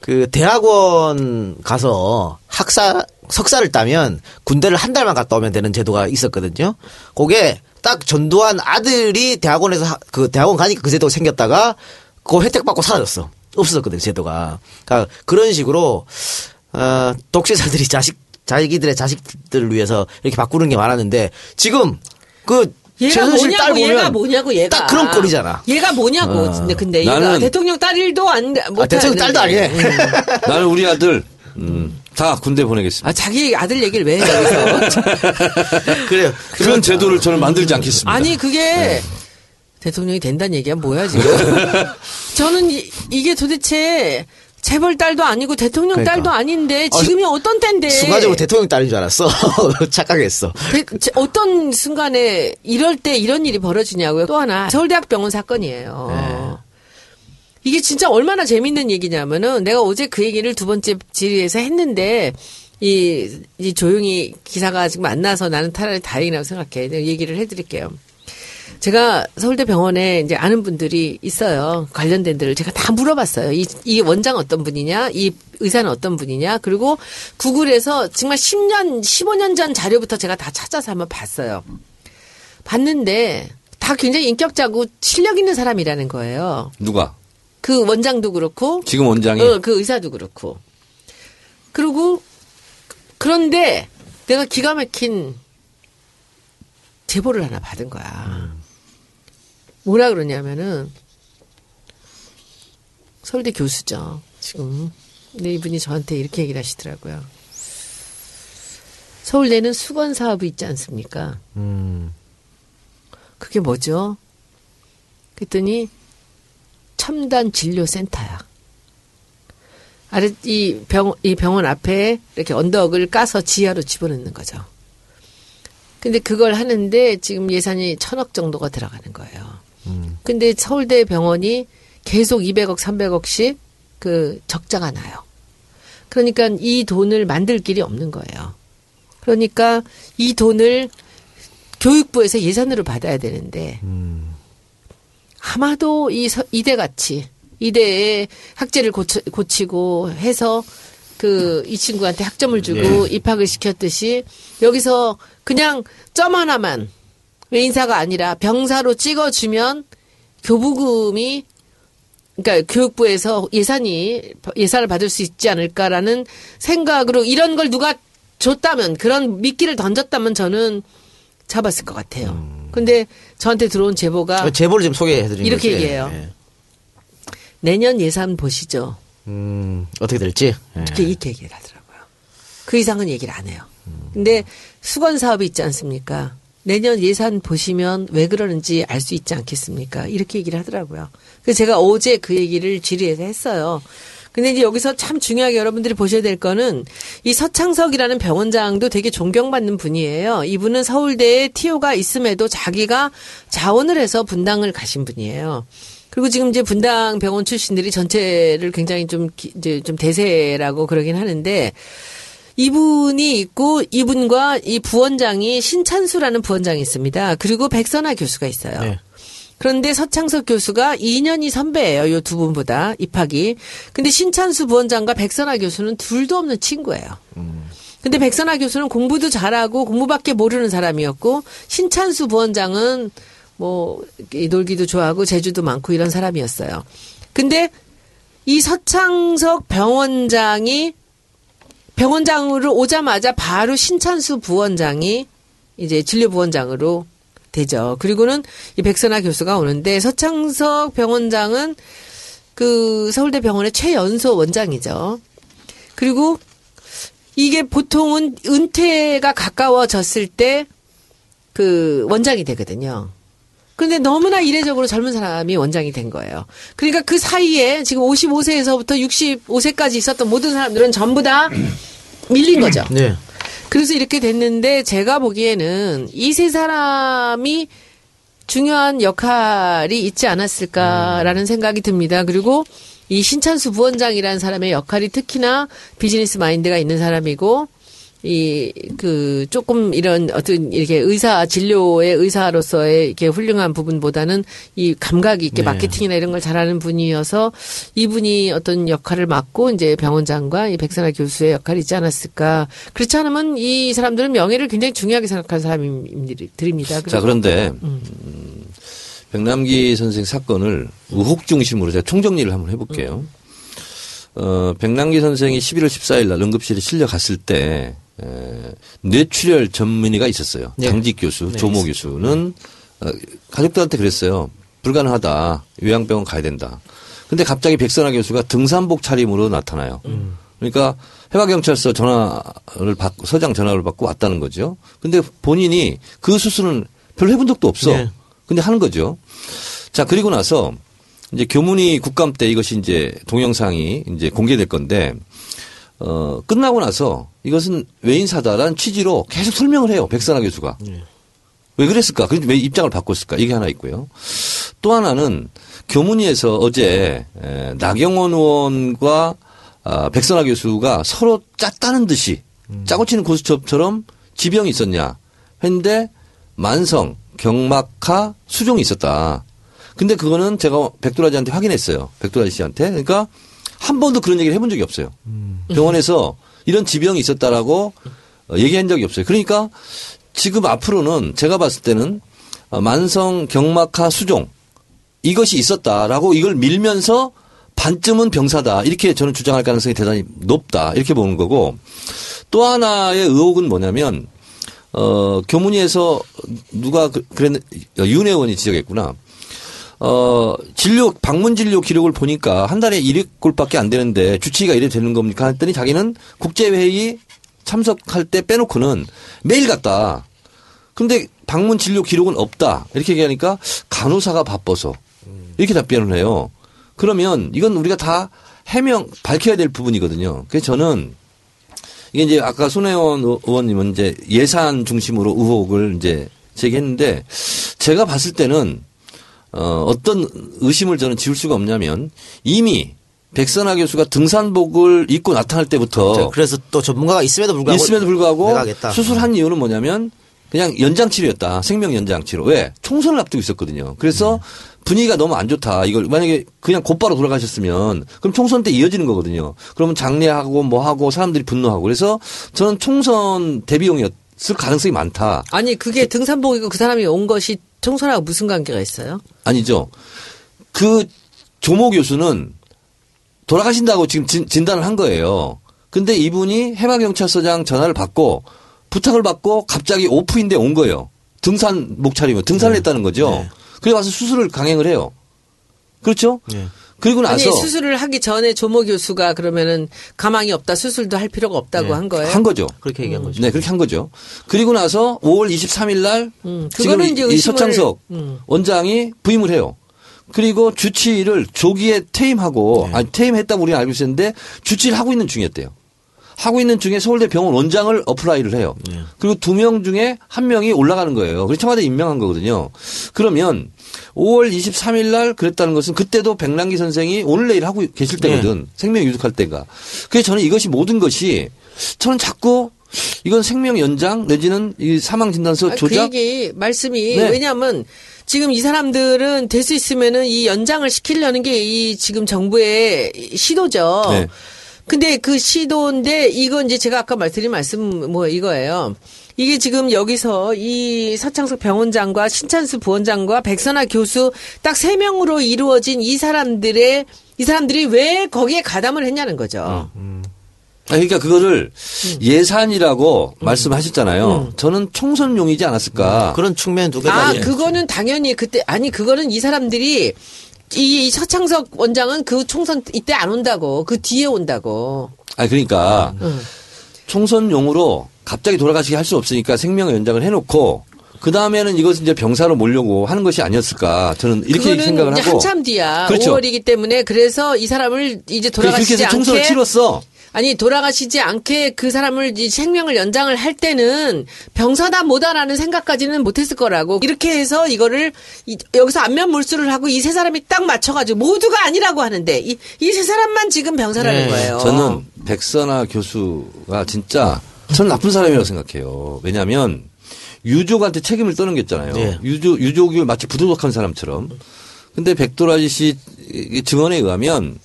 그 대학원 가서 학사 석사를 따면 군대를 한 달만 갔다 오면 되는 제도가 있었거든요. 그게 딱 전두환 아들이 대학원에서 하- 그 대학원 가니까 그 제도가 생겼다가 그거 혜택 받고 사라졌어. 없어졌거든요, 제도가. 그러니까 그런 식으로 어, 독재자들이 자식 자기들의 자식들을 위해서 이렇게 바꾸는 게 많았는데 지금 그 얘가 뭐냐고 보면 얘가 뭐냐고 얘가 딱 그런 꼴이잖아. 얘가 뭐냐고 근데 근데 얘가 대통령 딸 일도 안 아, 못 대통령 딸도 아니네. 나는 우리 아들 음, 다 군대 보내겠습니다. 아 자기 아들 얘기를 왜 해, 여기서. 그래요. 그런 제도를 저는 만들지 않겠습니다. 아니 그게 대통령이 된다는 얘기야 뭐야 지금? 저는 이, 이게 도대체 재벌 딸도 아니고 대통령 그러니까. 딸도 아닌데 지금이 어, 떤 때인데? 순간적으로 대통령 딸인 줄 알았어. 착각했어. 대- 제- 어떤 순간에 이럴 때 이런 일이 벌어지냐고요. 또 하나 서울대학병원 사건이에요. 네. 이게 진짜 얼마나 재밌는 얘기냐면은 내가 어제 그 얘기를 두 번째 질의에서 했는데 이, 이 조용히 기사가 지금 안 나서 나는 차라리 다행이라고 생각해. 내가 얘기를 해드릴게요. 제가 서울대 병원에 이제 아는 분들이 있어요. 관련된 데를 제가 다 물어봤어요. 이, 이 원장 어떤 분이냐, 이 의사는 어떤 분이냐, 그리고 구글에서 정말 10년, 15년 전 자료부터 제가 다 찾아서 한번 봤어요. 봤는데 다 굉장히 인격자고 실력 있는 사람이라는 거예요. 누가? 그 원장도 그렇고, 지금 원장이 어, 그 의사도 그렇고. 그리고 그런데 내가 기가 막힌 제보를 하나 받은 거야. 뭐라 그러냐면은 서울대 교수죠. 지금. 근데 이분이 저한테 이렇게 얘기를 하시더라고요. 서울대는 수건 사업이 있지 않습니까? 그게 뭐죠? 그랬더니 첨단 진료 센터야. 아래 이 병, 이 병원 앞에 이렇게 언덕을 까서 지하로 집어넣는 거죠. 근데 그걸 하는데 지금 예산이 천억 정도가 들어가는 거예요. 근데 서울대 병원이 계속 200억, 300억씩 그 적자가 나요. 그러니까 이 돈을 만들 길이 없는 거예요. 그러니까 이 돈을 교육부에서 예산으로 받아야 되는데 아마도 이 서- 이대 같이 이대에 학제를 고치, 고치고 해서 그 이 친구한테 학점을 주고 입학을 시켰듯이 여기서 그냥 점 하나만 외인사가 아니라 병사로 찍어주면 교부금이 그러니까 교육부에서 예산이 예산을 받을 수 있지 않을까라는 생각으로 이런 걸 누가 줬다면 그런 미끼를 던졌다면 저는 잡았을 것 같아요. 근데 저한테 들어온 제보가 제보를 지금 소개해 드리는 이렇게 거지. 얘기해요. 예. 내년 예산 보시죠. 음, 어떻게 될지. 예. 이렇게 이렇게 얘기를 하더라고요. 그 이상은 얘기를 안 해요. 근데 수건 사업이 있지 않습니까? 내년 예산 보시면 왜 그러는지 알 수 있지 않겠습니까? 이렇게 얘기를 하더라고요. 그래서 제가 어제 그 얘기를 질의해서 했어요. 근데 이제 여기서 참 중요하게 여러분들이 보셔야 될 거는 이 서창석이라는 병원장도 되게 존경받는 분이에요. 이분은 서울대에 TO가 있음에도 자기가 자원을 해서 분당을 가신 분이에요. 그리고 지금 이제 분당 병원 출신들이 전체를 굉장히 좀, 기- 이제 좀 대세라고 그러긴 하는데 이분이 있고 이분과 이 부원장이 신찬수라는 부원장이 있습니다. 그리고 백선아 교수가 있어요. 네. 그런데 서창석 교수가 2년이 선배예요. 요 두 분보다 입학이. 근데 신찬수 부원장과 백선아 교수는 둘도 없는 친구예요. 근데 백선아 교수는 공부도 잘하고 공부밖에 모르는 사람이었고 신찬수 부원장은 뭐이 놀기도 좋아하고 재주도 많고 이런 사람이었어요. 근데 이 서창석 병원장이 병원장으로 오자마자 바로 신찬수 부원장이 이제 진료 부원장으로 되죠. 그리고는 이 백선아 교수가 오는데 서창석 병원장은 그 서울대 병원의 최연소 원장이죠. 그리고 이게 보통은 은퇴가 가까워졌을 때 그 원장이 되거든요. 근데 너무나 이례적으로 젊은 사람이 원장이 된 거예요. 그러니까 그 사이에 지금 55세에서부터 65세까지 있었던 모든 사람들은 전부 다 밀린 거죠. 네. 그래서 이렇게 됐는데 제가 보기에는 이 세 사람이 중요한 역할이 있지 않았을까라는 생각이 듭니다. 그리고 이 신찬수 부원장이라는 사람의 역할이 특히나 비즈니스 마인드가 있는 사람이고 이 그 조금 이런 어떤 이렇게 의사 진료의 의사로서의 이렇게 훌륭한 부분보다는 이 감각이 있게 네. 마케팅이나 이런 걸 잘하는 분이어서 이분이 어떤 역할을 맡고 이제 병원장과 이 백선아 교수의 역할이 있지 않았을까. 그렇지 않으면 이 사람들은 명예를 굉장히 중요하게 생각하는 사람들입니다. 자, 그런데 음, 백남기 선생 사건을 의혹 중심으로 제가 총정리를 한번 해볼게요. 어, 백남기 선생이 11월 14일 날 응급실에 실려 갔을 때 에, 뇌출혈 전문의가 있었어요. 네. 장직 교수, 네, 조모 교수는 어, 가족들한테 그랬어요. 불가능하다. 요양병원 가야 된다. 근데 갑자기 백선아 교수가 등산복 차림으로 나타나요. 그러니까 해화경찰서 전화를 받고 서장 전화를 받고 왔다는 거죠. 근데 본인이 그 수술은 별로 해본 적도 없어. 네. 근데 하는 거죠. 자 그리고 나서 이제 교문위 국감 때 이것이 이제 동영상이 이제 공개될 건데 어 끝나고 나서 이것은 외인사다라는 취지로 계속 설명을 해요. 백선아 교수가. 왜 그랬을까? 그왜 입장을 바꿨을까? 이게 하나 있고요. 또 하나는 교문위에서 어제 에, 나경원 의원과 아, 백선아 교수가 서로 짰다는 듯이 짜고 치는 고수첩처럼 지병이 있었냐 했는데 만성, 경막하, 수종이 있었다. 근데 그거는 제가 백도라지한테 확인했어요. 백도라지 씨한테. 그러니까 한 번도 그런 얘기를 해본 적이 없어요. 병원에서 이런 지병이 있었다라고 어, 얘기한 적이 없어요. 그러니까 지금 앞으로는 제가 봤을 때는 어, 만성 경막하 수종 이것이 있었다라고 이걸 밀면서 반쯤은 병사다 이렇게 저는 주장할 가능성이 대단히 높다 이렇게 보는 거고 또 하나의 의혹은 뭐냐면 어 교문위에서 누가 그- 그랬 윤 의원이 지적했구나. 어 진료 방문 진료 기록을 보니까 한 달에 1회꼴밖에 안 되는데 주치의가 이래 되는 겁니까 했더니 자기는 국제 회의 참석할 때 빼놓고는 매일 갔다. 근데 방문 진료 기록은 없다. 이렇게 얘기하니까 간호사가 바빠서 이렇게 답변을 해요. 그러면 이건 우리가 다 해명 밝혀야 될 부분이거든요. 그래서 저는 이게 이제 아까 손혜원 의- 의원님은 이제 예산 중심으로 의혹을 이제 제기했는데 제가 봤을 때는 어, 어떤 의심을 저는 지울 수가 없냐면 이미 백선아 교수가 등산복을 입고 나타날 때부터 그래서 또 전문가가 있음에도 불구하고 있음에도 불구하고. 수술한 이유는 뭐냐면 그냥 연장 치료였다. 생명 연장 치료. 왜? 총선을 앞두고 있었거든요. 그래서 분위기가 너무 안 좋다. 이걸 만약에 그냥 곧바로 돌아가셨으면 그럼 총선 때 이어지는 거거든요. 그러면 장례하고 뭐 하고 사람들이 분노하고 그래서 저는 총선 대비용이었을 가능성이 많다. 아니 그게 등산복이고 그 사람이 온 것이 총선하고 무슨 관계가 있어요? 아니죠. 그 조모 교수는 돌아가신다고 지금 진, 진단을 한 거예요. 근데 이분이 해마경찰서장 전화를 받고 부탁을 받고 갑자기 오프인데 온 거예요. 등산복 차리고 등산을 했다는 거죠. 네. 그래 와서 수술을 강행을 해요. 그렇죠? 네. 그리고 나서 아니 수술을 하기 전에 조모 교수가 그러면은 가망이 없다 수술도 할 필요가 없다고 네. 한 거예요. 한 거죠. 그렇게 얘기한 거죠. 네, 그렇게 한 거죠. 그리고 나서 5월 23일 날 음, 지금 이, 이제 이 의심을- 서창석 음. 원장이 부임을 해요. 그리고 주치의를 조기에 퇴임하고 네. 아니 퇴임했다고 우리는 알고 있었는데 주치의를 하고 있는 중이었대요. 하고 있는 중에 서울대 병원 원장을 apply를 해요. 네. 그리고 두 명 중에 한 명이 올라가는 거예요. 그래서 청와대 임명한 거거든요. 그러면 5월 23일 날 그랬다는 것은 그때도 백남기 선생이 오늘 내일 하고 계실 네. 때거든. 생명 위독할 때가. 그래서 저는 이것이 모든 것이 저는 자꾸 이건 생명 연장 내지는 이 사망 진단서 아, 그 조작 얘기 말씀이 네. 왜냐하면 지금 이 사람들은 될 수 있으면은 이 연장을 시키려는 게 이 지금 정부의 시도죠. 네. 근데 그 시도인데 이건 이제 제가 아까 말씀드린 말씀 뭐 이거예요. 이게 지금 여기서 이 서창석 병원장과 신찬수 부원장과 백선아 교수 딱 세 명으로 이루어진 이 사람들의 이 사람들이 왜 거기에 가담을 했냐는 거죠. 아, 그러니까 그거를 음. 예산이라고 말씀하셨잖아요. 저는 총선용이지 않았을까. 그런 측면 두 개가 아, 있- 그거는 당연히 그때 아니 그거는 이 사람들이 이, 이 서창석 원장은 그 총선 이때 안 온다고 그 뒤에 온다고. 아 그러니까 응. 총선용으로 갑자기 돌아가시게 할 수 없으니까 생명 연장을 해놓고 그 다음에는 이것을 이제 병사로 몰려고 하는 것이 아니었을까. 저는 이렇게 생각을 이제 하고. 한참 뒤야. 그렇죠. 5월이기 때문에 그래서 이 사람을 이제 돌아가시지 해서 총선을 않게 치렀어. 아니 돌아가시지 않게 그 사람을 이 생명을 연장을 할 때는 병사다 뭐다라는 생각까지는 못했을 거라고 이렇게 해서 이거를 이- 여기서 안면 몰수를 하고 이 세 사람이 딱 맞춰가지고 모두가 아니라고 하는데 이 이 세 사람만 지금 병사라는 네, 거예요. 저는 백선아 교수가 진짜 전 나쁜 사람이라고 생각해요. 왜냐하면 유족한테 책임을 떠넘겼잖아요. 네. 유족 유족을 마치 부도덕한 사람처럼. 근데 백도라지 씨 증언에 의하면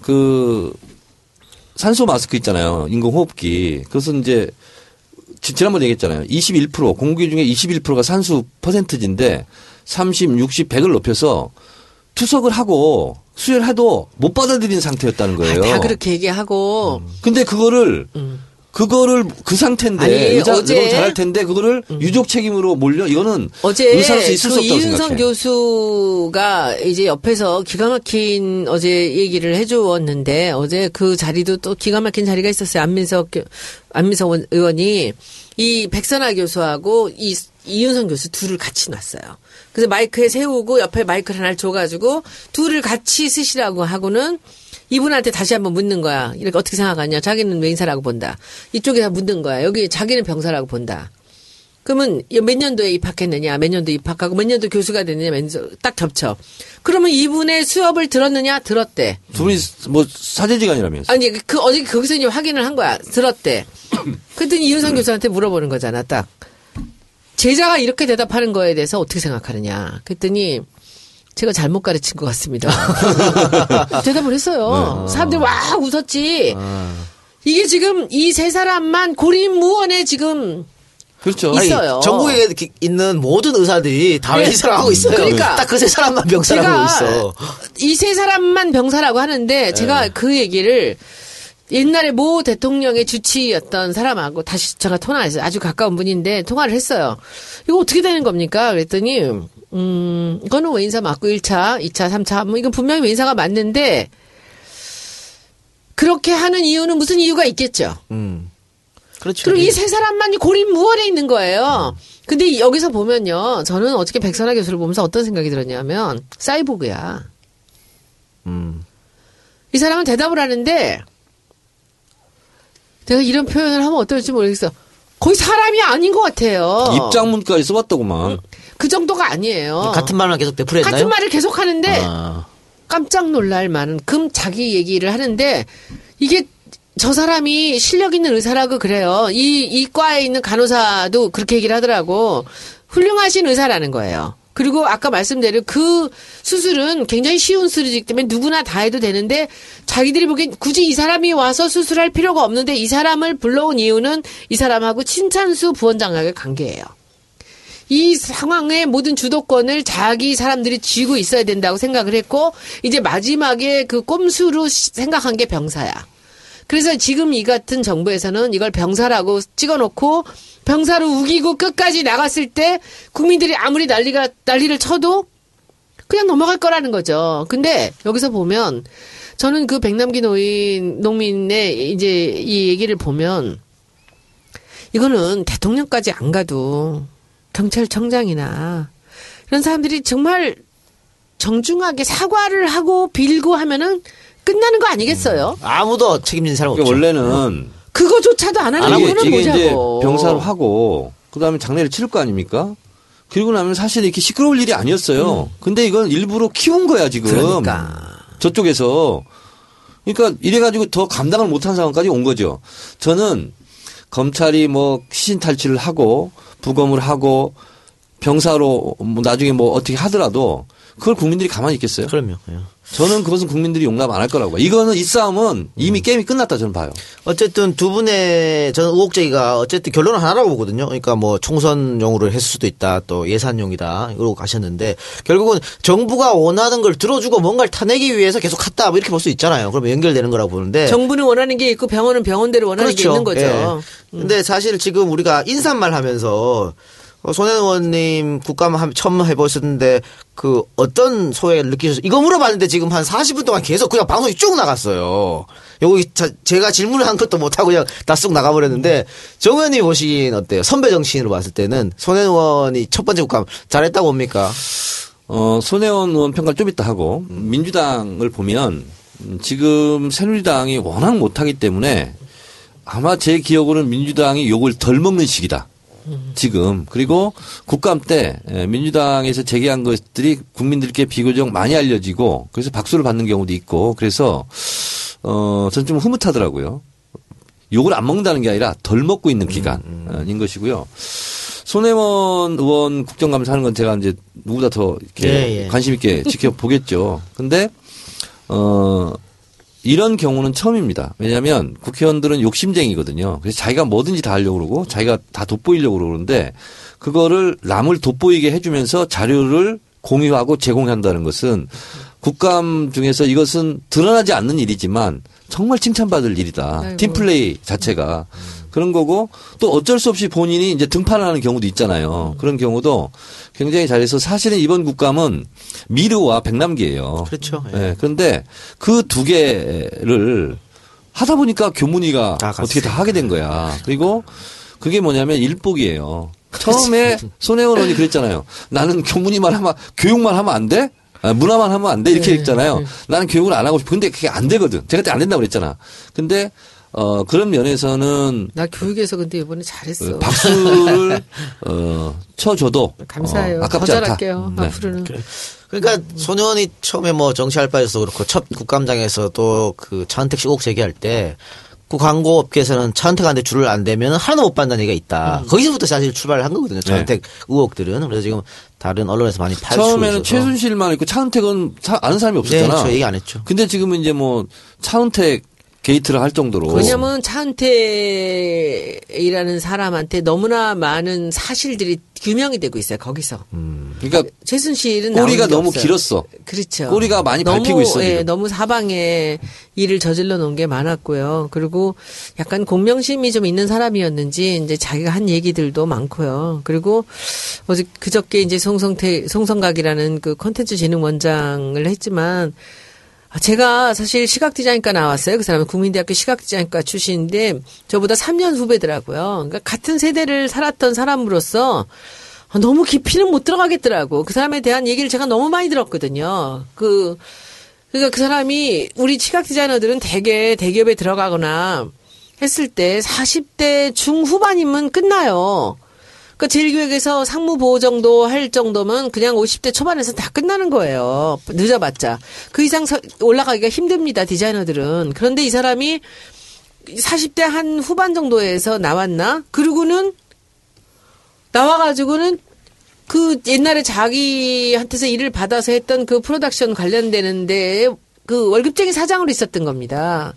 그 산소 마스크 있잖아요. 인공 호흡기. 그것은 이제 지- 지난번에 얘기했잖아요. 21% 공기 중에 21%가 산수 퍼센트지인데 30, 60, 100을 높여서 투석을 하고 수혈해도 못 받아들인 상태였다는 거예요. 아, 다 그렇게 얘기하고 근데 그거를 그거를 그 상태인데 아니, 어제- 너무 잘할 텐데 그거를 유족 책임으로 몰려 이거는 어제 의사로서 있을 수그 없다고 이윤성 생각해. 교수가 이제 옆에서 기가 막힌 어제 얘기를 해주었는데 어제 그 자리도 또 기가 막힌 자리가 있었어요. 안민석 교- 안민석 원- 의원이 이 백선아 교수하고 이 이윤성 교수 둘을 같이 놨어요. 그래서 마이크에 세우고 옆에 마이크를 하나를 줘가지고 둘을 같이 쓰시라고 하고는 이분한테 다시 한번 묻는 거야. 이렇게 어떻게 생각하냐? 자기는 왜 인사라고 본다. 이쪽에 다 묻는 거야. 여기 자기는 병사라고 본다. 그러면 몇 년도에 입학했느냐, 몇 년도 입학하고 몇 년도 교수가 됐느냐, 딱 겹쳐. 그러면 이분의 수업을 들었느냐, 들었대. 두 분이 뭐 사제지간이라면서. 아니 그 어제 거기서 이제 확인을 한 거야, 들었대. 그랬더니 이윤성 교수한테 물어보는 거잖아, 딱. 제자가 이렇게 대답하는 거에 대해서 어떻게 생각하느냐. 그랬더니 제가 잘못 가르친 것 같습니다. 대답을 했어요. 사람들이 와 웃었지. 이게 지금 이 세 사람만 고립무원에 지금 그렇죠. 있- 아니, 있어요. 전국에 기- 있는 모든 의사들이 다 네. 의사를 하고 있어요. 그러니까. 딱 그 세 사람만 병사라고 있어. 이 세 사람만 병사라고 하는데 제가 네. 그 얘기를 옛날에 모 대통령의 주치였던 사람하고 다시 제가 통화했어요. 아주 가까운 분인데 통화를 했어요. 이거 어떻게 되는 겁니까? 그랬더니 음, 이거는 외인사 맞고 1차, 2차, 3차 뭐 이건 분명히 외인사가 맞는데 그렇게 하는 이유는 무슨 이유가 있겠죠. 음. 그렇죠. 그리고 이 세 사람만이 고립무원에 있는 거예요. 근데 여기서 보면요. 저는 어저께 백선아 교수를 보면서 어떤 생각이 들었냐면, 사이보그야. 음. 이 사람은 대답을 하는데, 내가 이런 표현을 하면 어떨지 모르겠어. 거의 사람이 아닌 것 같아요. 입장문까지 써봤다고만. 그 정도가 아니에요. 같은 말만 계속 되풀이했나요? 같은 말을 계속 하는데 아, 깜짝 놀랄 만한 금 자기 얘기를 하는데 이게 저 사람이 실력 있는 의사라고 그래요. 이, 이 과에 있는 간호사도 그렇게 얘기를 하더라고. 훌륭하신 의사라는 거예요. 그리고 아까 말씀드린 그 수술은 굉장히 쉬운 수술이기 때문에 누구나 다 해도 되는데 자기들이 보기엔 굳이 이 사람이 와서 수술할 필요가 없는데 이 사람을 불러온 이유는 이 사람하고 친찬수 부원장과의 관계예요. 이 상황의 모든 주도권을 자기 사람들이 쥐고 있어야 된다고 생각을 했고 이제 마지막에 그 꼼수로 시- 생각한 게 병사야. 그래서 지금 이 같은 정부에서는 이걸 병사라고 찍어놓고 병사로 우기고 끝까지 나갔을 때 국민들이 아무리 난리가 난리를 쳐도 그냥 넘어갈 거라는 거죠. 근데 여기서 보면 저는 그 백남기 노인 농민의 이제 이 얘기를 보면 이거는 대통령까지 안 가도 경찰청장이나 이런 사람들이 정말 정중하게 사과를 하고 빌고 하면은 끝나는 거 아니겠어요? 아무도 책임진 사람 없죠. 그러니까 원래는 그거조차도 안 하는 이게, 거는 이게 이제. 병사로 하고 그다음에 장례를 치를 거 아닙니까? 그리고 나면 사실 이렇게 시끄러울 일이 아니었어요. 근데 이건 일부러 키운 거야 지금. 그러니까. 저쪽에서. 그러니까 이래가지고 더 감당을 못한 상황까지 온 거죠. 저는 검찰이 뭐 시신 탈취를 하고 부검을 하고 병사로 뭐 나중에 뭐 어떻게 하더라도 그걸 국민들이 가만히 있겠어요? 그럼요. 예. 저는 그것은 국민들이 용납 안 할 거라고 봐요. 이거는 이 싸움은 이미 게임이 끝났다 저는 봐요. 어쨌든 두 분의 저는 의혹 제기가 어쨌든 결론은 하나라고 보거든요. 그러니까 뭐 총선용으로 했을 수도 있다, 또 예산용이다 이러고 가셨는데 결국은 정부가 원하는 걸 들어주고 뭔가를 타내기 위해서 계속 갔다 뭐 이렇게 볼 수 있잖아요. 그러면 연결되는 거라고 보는데. 정부는 원하는 게 있고 병원은 병원대로 원하는 게 있는 거죠. 예. 근데 사실 지금 우리가 인사말 하면서 어, 손 의원님 국감 한- 처음 해보셨는데 그 어떤 소외를 느끼셨어요? 이거 물어봤는데 지금 한 40분 동안 계속 그냥 방송이 쭉 나갔어요. 여기 자- 제가 질문을 한 것도 못하고 그냥 다 쑥 나가버렸는데 정 의원님 보시기엔 어때요? 선배 정치인으로 봤을 때는 손 의원이 첫 번째 국감 잘했다고 봅니까? 어, 손혜원 의원 평가를 좀 이따 하고 민주당을 보면 음, 지금 새누리당이 워낙 못하기 때문에 아마 제 기억으로는 민주당이 욕을 덜 먹는 시기다. 지금 그리고 국감 때 에, 민주당에서 제기한 것들이 국민들께 비교적 많이 알려지고 그래서 박수를 받는 경우도 있고 그래서 어 저는 좀 흐뭇하더라고요. 욕을 안 먹는다는 게 아니라 덜 먹고 있는 기간인 것이고요. 손혜원 의원 국정감사 하는 건 제가 이제 누구보다 더 이렇게 예, 예. 관심 있게 지켜보겠죠. 근데 어 이런 경우는 처음입니다. 왜냐하면 국회의원들은 욕심쟁이거든요. 그래서 자기가 뭐든지 다 하려고 그러고 자기가 다 돋보이려고 그러는데 그거를 남을 돋보이게 해주면서 자료를 공유하고 제공한다는 것은 국감 중에서 이것은 드러나지 않는 일이지만 정말 칭찬받을 일이다. 아이고. 팀플레이 자체가. 그런 거고 또 어쩔 수 없이 본인이 이제 등판하는 경우도 있잖아요. 그런 경우도 굉장히 잘해서 사실은 이번 국감은 미르와 백남기예요. 그렇죠. 예. 예, 그런데 그 두 개를 하다 보니까 교문이가 다 갔어요. 어떻게 다 하게 된 거야. 그리고 그게 뭐냐면 일복이에요. 처음에 손혜원 의원이 그랬잖아요. 나는 교문이만 하면 교육만 하면 안 돼? 아, 문화만 하면 안 돼? 이렇게 했잖아요. 나는 교육을 안 하고 싶어. 근데 그게 안 되거든. 제가 그때 안 된다고 그랬잖아. 근데 어 그런 면에서는 나 교육에서 근데 이번에 잘했어. 어, 박수를 어 쳐줘도 감사해요. 어, 더 아깝지 않다. 잘할게요. 네. 앞으로는. 그러니까 손의원이 처음에 뭐 정치할 바에서 그렇고 첫 국감장에서도 그 차은택 씨 의혹 제기할 때 그 광고 업계에서는 차은택한테 줄을 안 대면 하나도 못 받는 얘기가 있다. 거기서부터 사실 출발을 한 거거든요. 차은택 의혹들은. 그래서 지금 다른 언론에서 많이 팔고 처음에는 최순실만 있고 차은택은 사- 아는 사람이 없었잖아. 네, 저 얘기 안 했죠. 근데 지금은 이제 뭐 차은택 게이트를 할 정도로 왜냐면 차은택이라는 사람한테 너무나 많은 사실들이 규명이 되고 있어요. 거기서. 그러니까 최순실은 꼬리가 너무 없어요. 길었어. 그렇죠. 꼬리가 많이 너무, 밟히고 있어, 예. 너무 사방에 일을 저질러 놓은 게 많았고요. 그리고 약간 공명심이 좀 있는 사람이었는지 이제 자기가 한 얘기들도 많고요. 그리고 어제 그저께 이제 송성태 송성각이라는 그 콘텐츠 진흥 원장을 했지만 아, 제가 사실 시각 디자인과 나왔어요. 그 사람은 국민대학교 시각 디자인과 출신인데 저보다 3년 후배더라고요. 그러니까 같은 세대를 살았던 사람으로서 아, 너무 깊이는 못 들어가겠더라고. 그 사람에 대한 얘기를 제가 너무 많이 들었거든요. 그 그러니까 그 사람이 우리 시각 디자이너들은 대개 대기업에 들어가거나 했을 때 40대 중후반이면 끝나요. 그러니까 제1교육에서 상무보호 정도 할 정도면 그냥 50대 초반에서 다 끝나는 거예요. 늦어봤자. 그 이상 서- 올라가기가 힘듭니다, 디자이너들은. 그런데 이 사람이 40대 한 후반 정도에서 나왔나? 그리고는 나와가지고는 그 옛날에 자기한테서 일을 받아서 했던 그 프로덕션 관련되는 데 그 월급쟁이 사장으로 있었던 겁니다.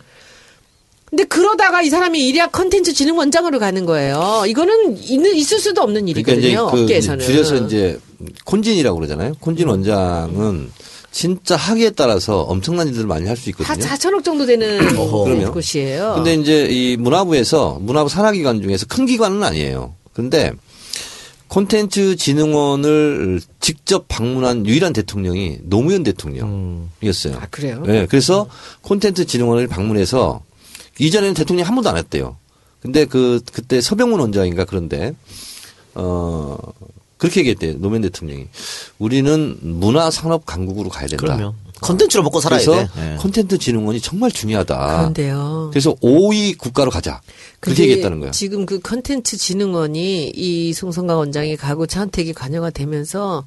근데 그러다가 이 사람이 일야 컨텐츠 진흥원장으로 가는 거예요. 이거는 있는 있을 수도 없는 그러니까 일이거든요. 그 업계에서는. 줄여서 이제 콘진이라고 그러잖아요. 콘진 원장은 진짜 학위에 따라서 엄청난 일들을 많이 할수한 있거든요. 4천억 정도 되는. 그러면. 곳이에요. 근데 이제 이 문화부에서 문화부 산하기관 중에서 큰 기관은 아니에요. 근데 콘텐츠 진흥원을 직접 방문한 유일한 대통령이 노무현 대통령이었어요. 아, 그래요? 네, 그래서 콘텐츠 진흥원을 방문해서 이전에는 대통령이 한 번도 안 했대요. 근데 그 그때 서병문 원장인가 그런데 어 그렇게 얘기했대요. 노무현 대통령이 우리는 문화 산업 강국으로 가야 된다. 그러면 컨텐츠로 먹고 살아야 그래서 돼. 예. 콘텐츠 진흥원이 정말 중요하다. 그런데요. 그래서 5위 국가로 가자. 그렇게 얘기했다는 거야. 지금 그 컨텐츠 진흥원이 이 송성강 원장이 가고 차은택이 관여가 되면서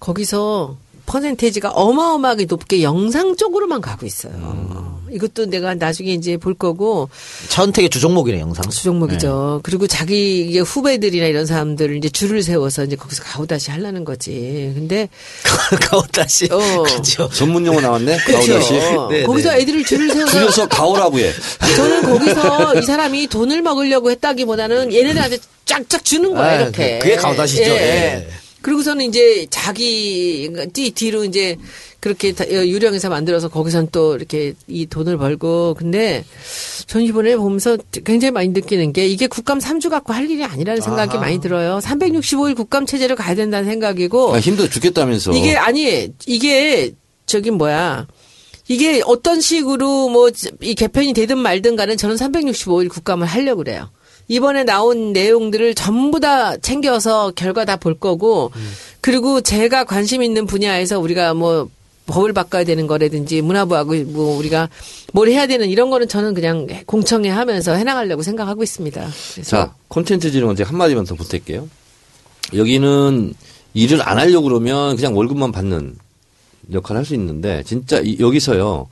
거기서 퍼센테이지가 어마어마하게 높게 영상 쪽으로만 가고 있어요. 음. 이것도 내가 나중에 이제 볼 거고 차은택의 주종목이네 영상. 수종목이죠. 그리고 자기 후배들이나 이런 사람들을 이제 줄을 세워서 이제 거기서 가오다시 하려는 거지. 근데 가오다시. 어. 그렇죠. 전문 용어 나왔네. 가오다시. 네, 거기서 네. 애들을 줄을 세워서 줄여서 가오라고 해. 저는 거기서 이 사람이 돈을 먹으려고 했다기보다는 얘네들한테 쫙쫙 주는 거야 아, 이렇게. 그- 그게 가오다시죠. 예. 그리고서는 이제 자기 뒤 뒤로 이제 그렇게 다- 어, 유령에서 만들어서 거기선 또 이렇게 이 돈을 벌고 근데 전 이번에 보면서 굉장히 많이 느끼는 게 이게 국감 3주 갖고 할 일이 아니라는 생각이 많이 들어요. 365일 국감 체제로 가야 된다는 생각이고 아, 힘들어 죽겠다면서. 이게 아니 이게 저기 뭐야 이게 어떤 식으로 뭐 이 개편이 되든 말든 간에 저는 365일 국감을 하려고 그래요. 이번에 나온 내용들을 전부 다 챙겨서 결과 다 볼 거고 그리고 제가 관심 있는 분야에서 우리가 뭐 법을 바꿔야 되는 거라든지 문화부하고 뭐 우리가 뭘 해야 되는 이런 거는 저는 그냥 공청회 하면서 해나가려고 생각하고 있습니다. 자, 콘텐츠 진흥원 제가 한마디만 더 부탁할게요. 여기는 일을 안 하려고 그러면 그냥 월급만 받는 역할을 할 수 있는데 진짜 이- 여기서요.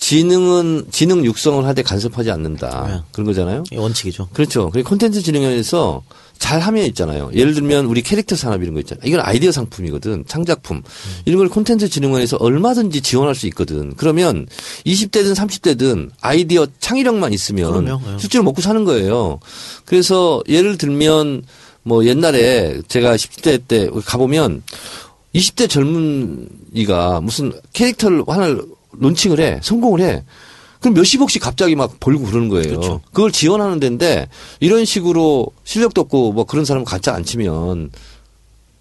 지능은 지능 육성을 할때 간섭하지 않는다. 네. 그런 거잖아요. 이 원칙이죠. 그렇죠. 그 콘텐츠 진흥원에서 잘 하면 있잖아요. 예를 들면 우리 캐릭터 산업 이런 거 있잖아요. 이건 아이디어 상품이거든. 창작품. 이런 걸 콘텐츠 진흥원에서 얼마든지 지원할 수 있거든. 그러면 20대든 30대든 아이디어 창의력만 있으면 그럼요. 예. 실제로 먹고 사는 거예요. 그래서 예를 들면 뭐 옛날에 제가 10대 때 가보면 20대 젊은이가 무슨 캐릭터를 하나를 론칭을 해. 성공을 해. 그럼 몇십억씩 갑자기 막 벌고 그러는 거예요. 그렇죠. 그걸 지원하는 데인데 이런 식으로 실력도 없고 뭐 그런 사람 갖지 않지면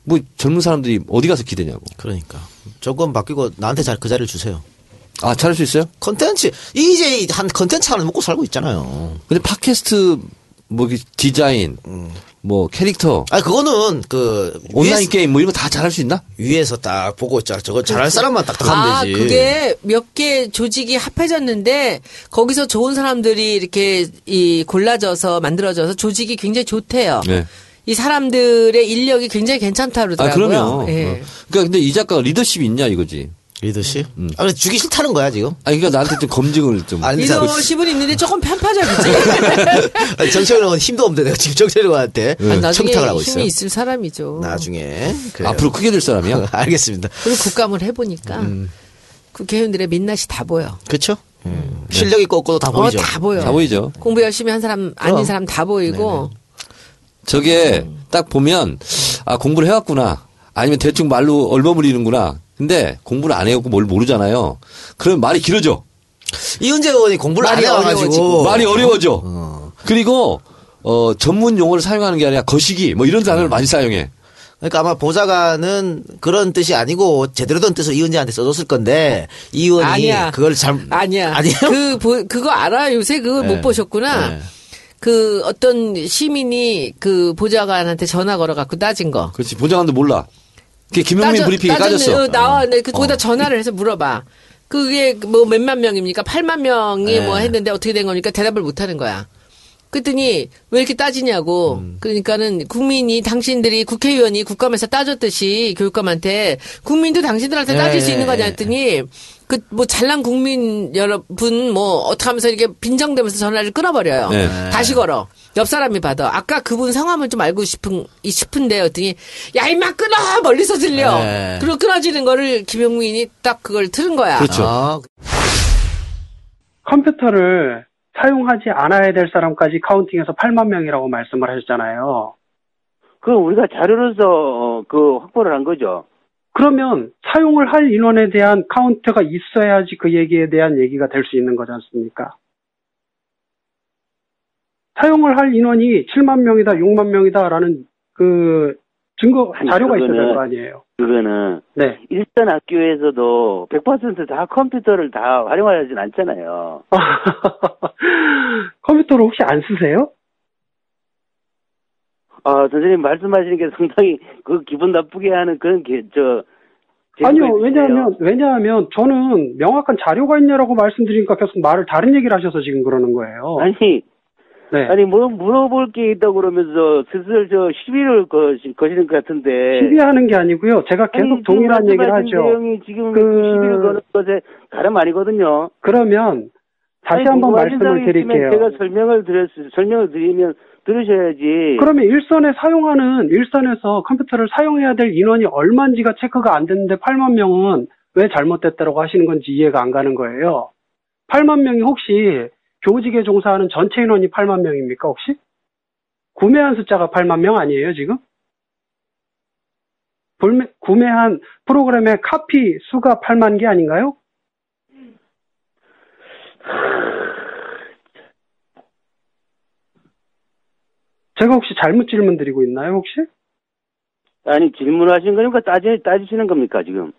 뭐 젊은 사람들이 어디 가서 기대냐고. 그러니까 조금 바뀌고 나한테 잘 그 자리를 주세요. 아, 잘할 수 있어요? 컨텐츠 이제 한 컨텐츠 하나 먹고 살고 있잖아요. 근데 팟캐스트 뭐 디자인 뭐 캐릭터 아 그거는 그 온라인 위에서, 게임 뭐 이런 거 다 잘할 수 있나? 위에서 딱 보고 있잖아. 저거 잘할 사람만 딱 아, 하면 되지. 그게 몇 개 조직이 합해졌는데 거기서 좋은 사람들이 이렇게 이 골라져서 만들어져서 조직이 굉장히 좋대요. 네. 이 사람들의 인력이 굉장히 괜찮다 아, 그러더라고요. 그럼요. 예. 어. 그러니까 근데 이 작가가 리더십이 있냐 이거지. 리더십? 아, 근데 주기 싫다는 거야 지금. 아, 그러니까 나한테 좀 검증을 좀. 아니, 리더십은 있는데 조금 편파적이지. 정철형은 힘도 없는데 내가 지금 정철형한테 아니, 나중에 청탁을 하고 힘이 있어요. 있을 사람이죠. 나중에 그래요. 앞으로 크게 될 사람이야. 알겠습니다. 그리고 국감을 해보니까 음. 국회의원들의 민낯이 다 보여. 그렇죠? 음. 실력 있고 없고도 다 어, 보이죠. 다 보여. 다 보이죠. 공부 열심히 한 사람 아닌 그럼. 사람 다 보이고 저게 딱 보면 아 공부를 해왔구나. 아니면 대충 말로 얼버무리는구나. 근데 공부를 안 해갖고 뭘 모르잖아요. 그러면 말이 길어져. 이은재 의원이 공부를 안 어려워지고. 말이 어려워져. 그리고 어 전문 용어를 사용하는 게 아니라 거시기 뭐 이런 단어를 많이 사용해. 그러니까 아마 보좌관은 그런 뜻이 아니고 제대로 된 뜻을 이은재한테 써줬을 건데 이 의원이 아니야. 그걸 잘 아니야. 아니에요? 그 보- 그거 알아? 요새 그거 네. 못 보셨구나. 네. 그 어떤 시민이 그 보좌관한테 전화 걸어갖고 따진 거. 그렇지 보장관도 몰라. 그게 김용민 따져- 브리핑에. 까졌어. 어, 나와. 네, 그 거기다 어. 전화를 해서 물어봐. 그게 뭐 몇만 명입니까? 8만 명이 네. 뭐 했는데 어떻게 된 겁니까? 대답을 못 하는 거야. 그랬더니 왜 이렇게 따지냐고. 음. 그러니까는 국민이 당신들이 국회의원이 국감에서 따졌듯이 교육감한테 국민도 당신들한테 따질 수 예, 있는 거냐 예. 했더니 그 뭐 잘난 국민 여러분 뭐 어떻게 하면서 이렇게 빈정대면서 전화를 끊어버려요. 네. 다시 걸어. 옆 사람이 받아. 아까 그분 성함을 좀 알고 싶은 이 싶은데 했더니 야 임마 끊어 멀리서 들려. 네. 그리고 끊어지는 거를 김용민이 딱 그걸 틀은 거야. 그렇죠. 아, 컴퓨터를 사용하지 않아야 될 사람까지 카운팅해서 8만 명이라고 말씀을 하셨잖아요. 그 우리가 자료로서 어, 그 확보를 한 거죠. 그러면 사용을 할 인원에 대한 카운트가 있어야지 그 얘기에 대한 얘기가 될 수 있는 거지 않습니까? 사용을 할 인원이 7만 명이다, 6만 명이다라는 그 증거 자료가 있어야 될 거 아니에요. 그거는 네. 일선 학교에서도 100%다 컴퓨터를 다 활용하진 않잖아요. 컴퓨터를 혹시 안 쓰세요? 아 선생님 말씀하시는 게 상당히 그 기분 나쁘게 하는 그런 게, 저 아니요. 왜냐하면, 왜냐하면 저는 명확한 자료가 있냐라고 말씀드리니까 계속 말을 다른 얘기를 하셔서 지금 그러는 거예요. 아니 네. 아니 뭐 물어볼 게 있다고 그러면서 슬슬 저 시비를 거시, 거시는 것 같은데 시비하는 게 아니고요. 제가 계속 아니, 동일한 얘기를 하죠. 내용이 지금 그- 시비를 거는 것에 다름 아니거든요. 그러면 다시 아니, 한번 말씀을 드릴게요. 제가 설명을 드렸 설명을 드리면 들으셔야지. 그러면 일선에 사용하는 일선에서 컴퓨터를 사용해야 될 인원이 얼마인지가 체크가 안 됐는데 8만 명은 왜 잘못됐다고 하시는 건지 이해가 안 가는 거예요. 8만 명이 혹시 교직에 종사하는 전체 인원이 8만 명입니까 혹시? 구매한 숫자가 8만 명 아니에요 지금? 불매- 구매한 프로그램의 카피 수가 8만 개 아닌가요? 제가 혹시 잘못 질문 드리고 있나요 혹시? 아니 질문하신 거니까 따지 따지시는 겁니까 지금?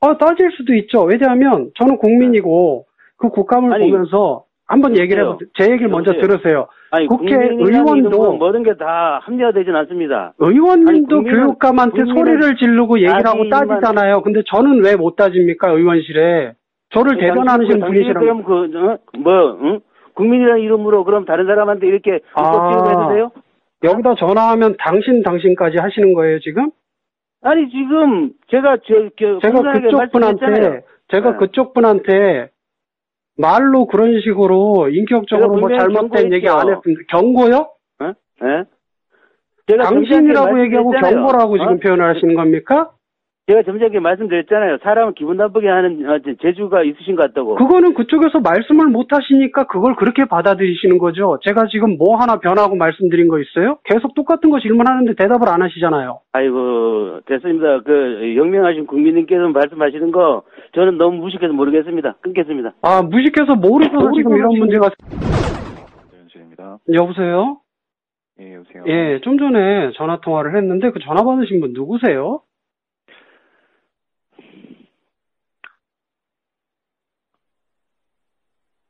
아, 따질 수도 있죠. 왜냐하면 저는 국민이고 그 국감을 아니, 보면서 한번 얘기를? 해보세요. 제 얘기를 먼저 여보세요? 들으세요. 아니 국회의원도- 모든 게 다 합리화 되진 않습니다. 의원님도 아니, 교육감한테 국민은 소리를 지르고 얘기를 하고 따지잖아요. 근데 저는 왜 못 따집니까, 의원실에? 저를 대변하시는 당신이 분이시랑. 그럼 그 어? 뭐 응? 국민이라는 이름으로 그럼 다른 사람한테 이렇게 아. 취급해도 돼요? 여기다 전화하면 당신, 당신까지 하시는 거예요, 지금? 아니 지금 제가 저, 저 제가 그쪽 분한테. 제가 네. 그쪽 분한테 말로 그런 식으로 인격적으로 뭐 잘못된 얘기 안 경고했죠. 했습니다. 경고요? 예? 제가 당신이라고 점잖게 얘기하고. 경고라고 지금 어? 표현을 하시는 겁니까? 제가 점잖게 말씀드렸잖아요. 사람을 기분 나쁘게 하는 어, 제- 재주가 있으신 것 같다고. 그거는 그쪽에서 말씀을 못 하시니까 그걸 그렇게 받아들이시는 거죠. 제가 지금 뭐 하나 변하고 말씀드린 거 있어요? 계속 똑같은 거 질문하는데 대답을 안 하시잖아요. 아이고 됐습니다. 그 영명하신 국민님께서 말씀하시는 거 저는 너무 무식해서 모르겠습니다. 끊겠습니다. 아, 무식해서 모르셔서 지금 이런 문제가. 연수입니다. 여보세요? 예, 여보세요. 예, 좀 전에 전화 통화를 했는데 그 전화 받으신 분 누구세요?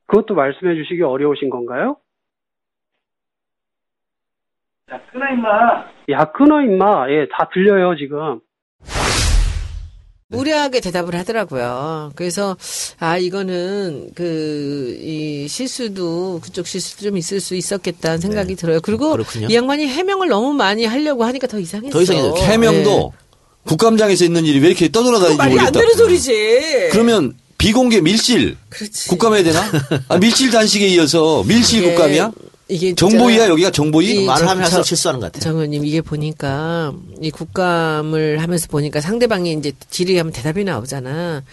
그것도 말씀해 주시기 어려우신 건가요? 자, 끊어 임마. 야, 끊어, 임마. 예, 다 들려요, 지금. 무례하게 대답을 하더라고요. 그래서 아 이거는 그 이 실수도 그쪽 실수도 좀 있을 수 있었겠다는 생각이 들어요. 그리고 네. 그렇군요. 이 양반이 해명을 너무 많이 하려고 하니까 더 이상했어. 더 이상해졌죠. 해명도 국감장에서 있는 일이 왜 이렇게 떠돌아다니는지 네. 말이 안 모르겠다. 되는 소리지. 그러면 비공개 밀실 그렇지. 국감해야 되나? 아, 밀실 단식에 이어서 밀실 이게- 국감이야? 이게 정보이야 있잖아. 여기가 정보이? 이- 말을 저- 하면 저- 할수록 실수하는 것 같아요. 정 의원님 이게 보니까 이 국감을 하면서 보니까 상대방이 이제 질의 하면 대답이 나오잖아.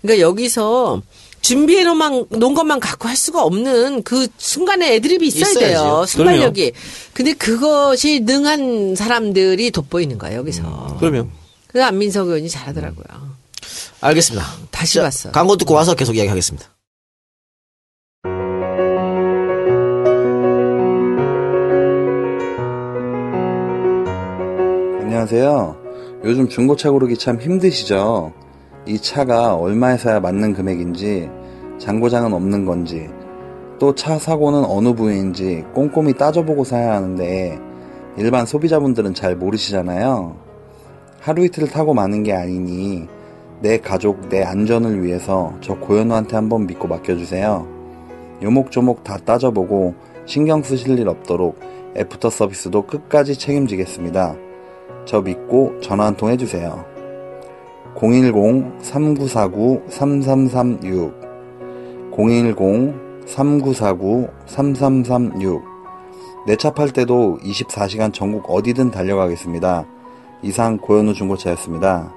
그러니까 여기서 준비해 놓은 놓은 것만 갖고 할 수가 없는 그 순간에 애드립이 있어야 있어야죠. 돼요. 순발력이. 근데 그것이 능한 사람들이 돋보이는 거예요, 여기서. 그러면 그래서 안민석 의원이 잘하더라고요. 알겠습니다. 다시 자, 봤어. 광고 듣고 와서 계속 이야기하겠습니다. 안녕하세요. 요즘 중고차 고르기 참 힘드시죠? 이 차가 얼마에 사야 맞는 금액인지, 장고장은 없는 건지, 또 차 사고는 어느 부위인지 꼼꼼히 따져보고 사야 하는데, 일반 소비자분들은 잘 모르시잖아요. 하루 이틀 타고 마는 게 아니니, 내 가족, 내 안전을 위해서 저 고현우한테 한번 믿고 맡겨주세요. 요목조목 다 따져보고, 신경 쓰실 일 없도록 애프터 서비스도 끝까지 책임지겠습니다. 저 믿고 전화 한 통 해주세요. 010-3949-3336 010-3949-3336 내 차 팔 때도 24시간 전국 어디든 달려가겠습니다. 이상 고현우 중고차였습니다.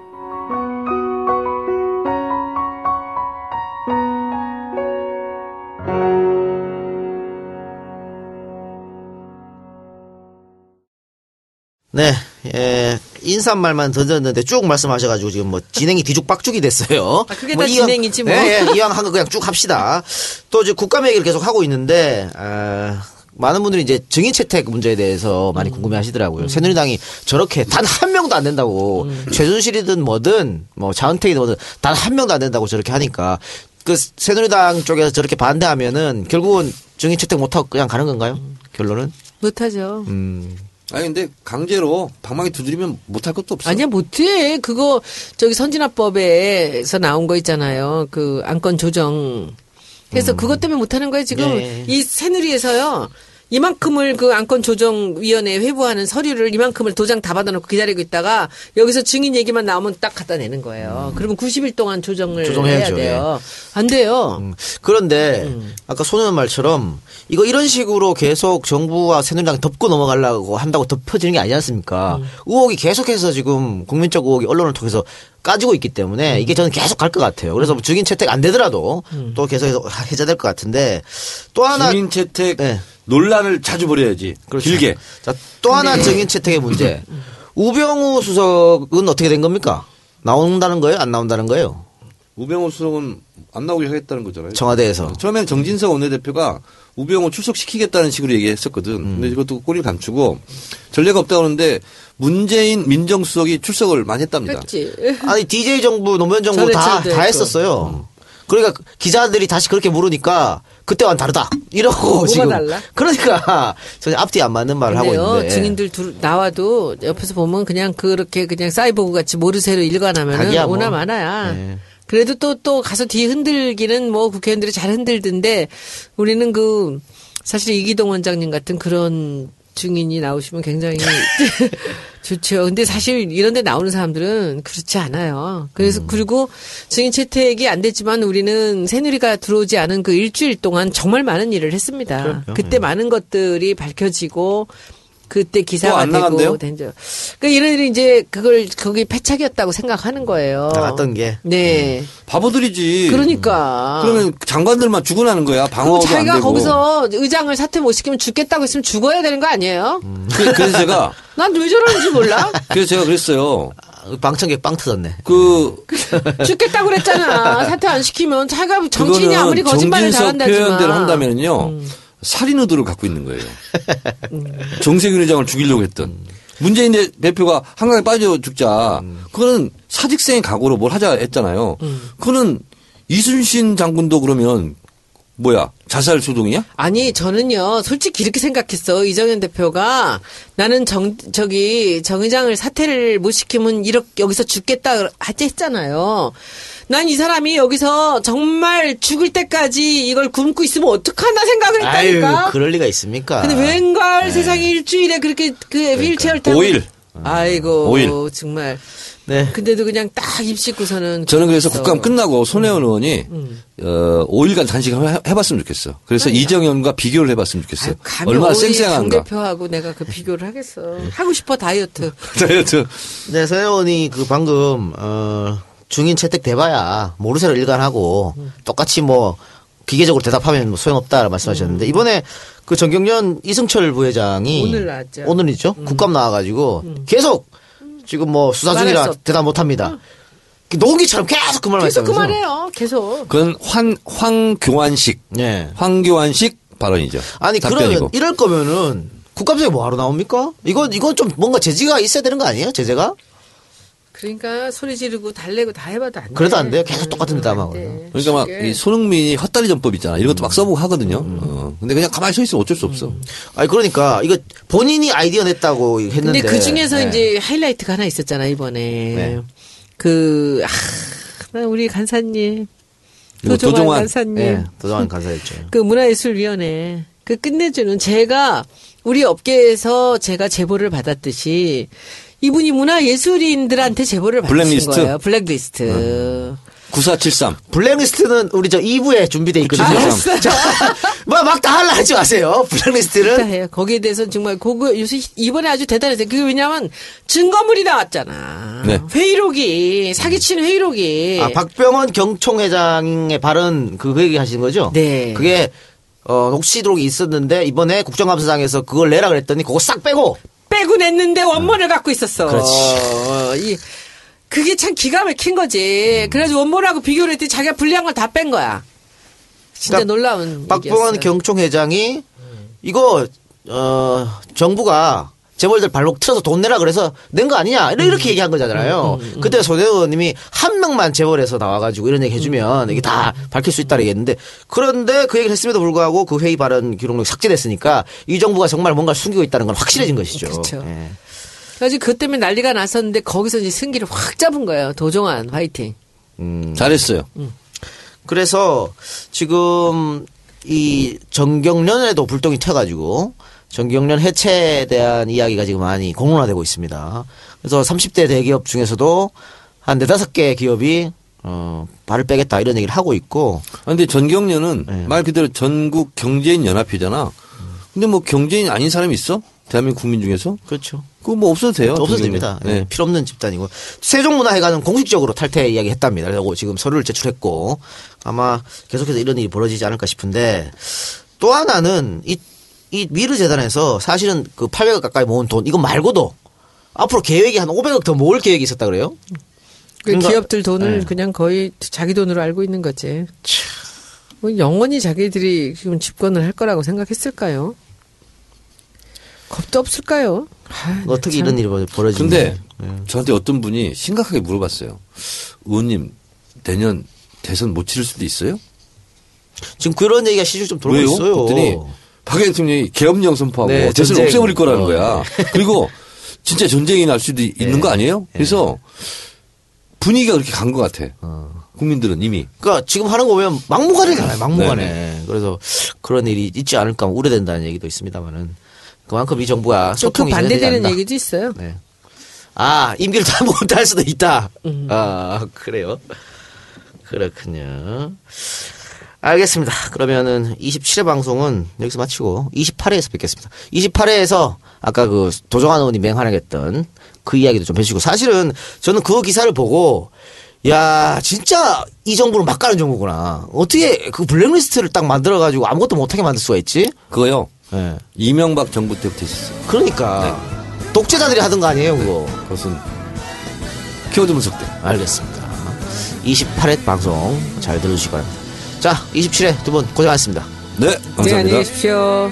네, 예, 인사말만 던졌는데 쭉 말씀하셔가지고 지금 뭐 진행이 뒤죽박죽이 됐어요. 아, 그게 뭐 다 이왕- 진행이지 뭐. 예, 예, 이왕 한 거 그냥 쭉 합시다. 또 이제 국감 얘기를 계속 하고 있는데, 아, 많은 분들이 이제 증인 채택 문제에 대해서 음. 많이 궁금해 하시더라고요. 새누리당이 저렇게 단 한 명도 안 된다고, 음. 최순실이든 뭐든, 뭐 자은택이든 뭐든 단 한 명도 안 된다고 저렇게 하니까, 그 새누리당 쪽에서 저렇게 반대하면은 결국은 증인 채택 못하고 그냥 가는 건가요? 결론은? 못하죠. 음. 아니 근데 강제로 방망이 두드리면 못할 것도 없어. 아니야 못해. 그거 저기 선진화법에서 나온 거 있잖아요. 그 안건 조정. 그래서 그것 때문에 못하는 거예요 지금. 네. 이 새누리에서요 이만큼을 그 안건 조정 위원회에 회부하는 서류를 이만큼을 도장 다 받아놓고 기다리고 있다가 여기서 증인 얘기만 나오면 딱 갖다 내는 거예요. 그러면 90일 동안 조정을 조정해야죠, 해야 돼요. 안 돼요. 음, 그런데 아까 손 의원 말처럼 이거 이런 식으로 계속 정부와 새누리당 덮고 넘어가려고 한다고 덮어지는 게 아니지 않습니까? 의혹이 계속해서 지금 국민적 의혹이 언론을 통해서 까지고 있기 때문에 이게 저는 계속 갈 것 같아요. 그래서 증인 채택 안 되더라도 또 계속해서 해제될 것 같은데 또 하나 증인 채택 네. 논란을 자주 벌여야지. 그렇죠. 길게. 자, 또 하나 증인 채택의 문제. 우병우 수석은 어떻게 된 겁니까? 나온다는 거예요? 안 나온다는 거예요? 우병우 수석은 안 나오게 하겠다는 거잖아요. 청와대에서. 처음엔 정진석 원내대표가 우병우 출석시키겠다는 식으로 얘기했었거든. 음. 근데 이것도 꼬리를 감추고 전례가 없다고 하는데 문재인 민정수석이 출석을 많이 했답니다. 그렇지 아니 DJ 정부 노무현 정부 다 전해철도 다 했고. 했었어요. 그러니까 기자들이 다시 그렇게 물으니까 그때와는 다르다 이러고 뭐가 지금 달라? 그러니까 전혀 앞뒤 안 맞는 말을 하고 있는데 증인들 둘 나와도 옆에서 보면 그냥 그렇게 그냥 사이보그 같이 모르쇠로 일관하면은 뭐. 오나 마나야. 네. 그래도 또 또 가서 뒤 흔들기는 뭐 국회의원들이 잘 흔들던데 우리는 그 사실 이기동 원장님 같은 그런 증인이 나오시면 굉장히 좋죠. 근데 사실 이런 데 나오는 사람들은 그렇지 않아요. 그래서 음. 그리고 증인 채택이 안 됐지만 우리는 새누리가 들어오지 않은 그 일주일 동안 정말 많은 일을 했습니다. 그럼요. 그때 많은 것들이 밝혀지고 그때 또 기사가 안 되고? 된 적. 그러니까 이런 이제 그걸 거기 패착이었다고 생각하는 거예요. 나갔던 게 네. 바보들이지. 그러니까. 그러면 장관들만 죽어나는 거야. 방어도 안 자기가 되고. 거기서 의장을 사퇴 못 시키면 죽겠다고 했으면 죽어야 되는 거 아니에요? 그, 래서 제가 난 왜 저러는지 몰라. 그래서 제가 그랬어요. 방청객 빵 터졌네. 그 죽겠다고 그랬잖아. 사퇴 안 시키면 자기가 정치인이 아무리 거짓말을 잘한다지만. 표현대로 한다면요 음. 살인 의도를 갖고 있는 거예요. 정세균 회장을 죽이려고 했던 문재인 대- 대표가 한강에 빠져 죽자. 그거는 사직생의 각오로 뭘 하자 했잖아요. 음. 그거는 이순신 장군도 그러면 뭐야 자살 소동이야? 아니 저는요 솔직히 이렇게 생각했어 이정현 대표가 나는 정 저기 정 의장을 사퇴를 못 시키면 이렇게 여기서 죽겠다 하지 했잖아요. 난 이 사람이 여기서 정말 죽을 때까지 이걸 굶고 있으면 어떡하나 생각을 아유, 했다니까. 그럴 리가 있습니까? 근데 웬걸 세상에 일주일에 그렇게 그 휠체어를 타고 오일. 아이고 오일. 정말. 네. 근데도 그냥 딱 입씻고서는 저는 그래서. 국감 끝나고 손혜원 의원이 음. 어, 5일간 단식을 해- 해봤으면 좋겠어. 그래서 이정현과 비교를 해봤으면 좋겠어요. 아유, 감히 얼마나 쌩쌩한가. 대표하고 내가 그 비교를 하겠어. 하고 싶어 다이어트. 다이어트. 네, 서혜원이 그 방금 어 중인 채택 돼봐야 모르쇠로 일관하고 똑같이 뭐 기계적으로 대답하면 뭐 소용없다 말씀하셨는데 이번에 그 정경련 이승철 부회장이 오늘 나왔죠. 오늘이죠 국감 나와가지고 계속 지금 뭐 수사 중이라. 대답 못합니다. 녹이처럼 계속 그 말만 계속 그. 말해요. 계속. 그건 황, 황교안식. 예. 황교안식 발언이죠. 아니 답변이고. 그러면 이럴 거면은 국감장이 뭐하러 나옵니까? 이거 이거 좀 뭔가 제지가 있어야 되는 거 아니에요? 제재가? 그러니까 소리 지르고 달래고 다 해봐도 안 돼. 그래도 안 돼요? 계속 똑같은 데다 안 하고. 돼. 그러니까 막 쉽게. 이 손흥민이 헛다리 전법 있잖아. 이런 것도 막 써보고 하거든요. 음. 어. 근데 그냥 가만히 서 있으면 어쩔 수 없어. 아니 그러니까 이거 본인이 아이디어 냈다고 했는데. 근데 그 중에서 네. 이제 하이라이트가 하나 있었잖아 이번에. 네. 그 아, 나 우리 간사님. 도종환 도종환. 간사님. 네, 도정환 간사였죠. 그 문화예술위원회 그 끝내주는 제가 우리 업계에서 제가 제보를 받았듯이 이분이 문화예술인들한테 제보를 받으신 블랙리스트? 거예요. 블랙리스트. 9473. 블랙리스트는 우리 저 2부에 준비돼 있거든요. 알았어요. 자, 뭐막 다 할라 하지 마세요. 블랙리스트는 해요. 거기에 대해서 정말 그거 요새 이번에 아주 대단했어요. 그게 왜냐면 증거물이 나왔잖아. 네. 회의록이 사기친 회의록이. 아, 박병원 경총회장의 발언 그 얘기 하시는 거죠? 네. 그게 어, 녹취록이 있었는데 이번에 국정감사장에서 그걸 내라 그랬더니 그거 싹 빼고 빼고 냈는데 원본을 갖고 있었어. 그렇지. 어, 이 그게 참 기가 막힌 거지. 그래가지고 원본하고 비교를 했더니 자기가 불리한 걸 다 뺀 거야. 진짜 그러니까 놀라운. 박병원 얘기였어요. 경총 회장이 이거 어 정부가 재벌들 발목 틀어서 돈 내라 그래서 낸 거 아니냐 이렇게, 이렇게 얘기한 거잖아요. 그때 손 의원님이 한 명만 재벌에서 나와가지고 이런 얘기 해주면 이게 다 밝힐 수 있다 얘기했는데 그런데 그 얘기를 했음에도 불구하고 그 회의 발언 기록록이 삭제됐으니까 이 정부가 정말 뭔가 숨기고 있다는 건 확실해진 것이죠. 그렇죠. 예. 그래가지고 그 때문에 난리가 났었는데 거기서 이제 승기를 확 잡은 거예요. 도종환 화이팅. 잘했어요. 그래서 지금 이 정경련에도 불똥이 튀어가지고 정경련 해체에 대한 이야기가 지금 많이 공론화되고 있습니다. 그래서 30대 대기업 중에서도 한 네다섯 개 기업이 어, 발을 빼겠다 이런 얘기를 하고 있고 아, 근데 전경련은 네. 말 그대로 전국 경제인 연합회잖아. 근데 뭐 경제인 아닌 사람이 있어? 대한민국 국민 중에서? 그렇죠. 그거 뭐 없어도 돼요. 없어도 전경련. 됩니다. 네. 예, 필요 없는 집단이고 세종문화회관은 공식적으로 탈퇴 이야기 했답니다. 그리고 지금 서류를 제출했고 아마 계속해서 이런 일이 벌어지지 않을까 싶은데 또 하나는 이, 이 미르 재단에서 사실은 그 800억 가까이 모은 돈 이거 말고도 앞으로 계획이 한 500억 더 모을 계획이 있었다 그래요? 그 그러니까- 기업들 돈을 네. 그냥 거의 자기 돈으로 알고 있는 거지. 뭐 영원히 자기들이 지금 집권을 할 거라고 생각했을까요? 겁도 없을까요? 아, 어떻게 참. 이런 일이 벌- 벌어지는지. 근데 예. 저한테 어떤 분이 심각하게 물어봤어요. 의원님 내년 대선 못 치를 수도 있어요? 지금 그런 얘기가 시중 좀 돌고 왜요? 있어요. 그랬더니 박 대통령이 계엄령 선포하고 네, 대선을 전쟁. 없애버릴 거라는 어, 거야. 그리고 진짜 전쟁이 날 수도 있는 거 아니에요? 그래서 분위기가 그렇게 간 것 같아. 국민들은 이미. 그러니까 지금 하는 거 보면 막무가내잖아요. 막무가내. 그래서 그런 일이 있지 않을까 우려된다는 얘기도 있습니다만은 그만큼 이 정부가 또그 소통이 잘 되지 반대되는. 얘기도 있어요. 네. 아 임기를 다 못할 수도 있다. 음. 아 그래요. 그렇군요. 알겠습니다. 그러면은 27회 방송은 여기서 마치고 28회에서 뵙겠습니다. 28회에서 아까 그 도정환 의원이 맹활약했던 그 이야기도 좀 해주시고 사실은 저는 그 기사를 보고 야 진짜 이 정부는 막 가는 정부구나. 어떻게 그 블랙리스트를 딱 만들어가지고 아무것도 못하게 만들 수가 있지? 그거요. 예. 이명박 정부 때부터 있었어요. 그러니까 독재자들이 하던 거 아니에요, 그거. 그것은 키워드 분석대. 알겠습니다. 28회 방송 잘 들어주시기 바랍니다. 자, 27회 두 분 고생하셨습니다. 네, 네, 감사합니다. 안녕히 계십시오.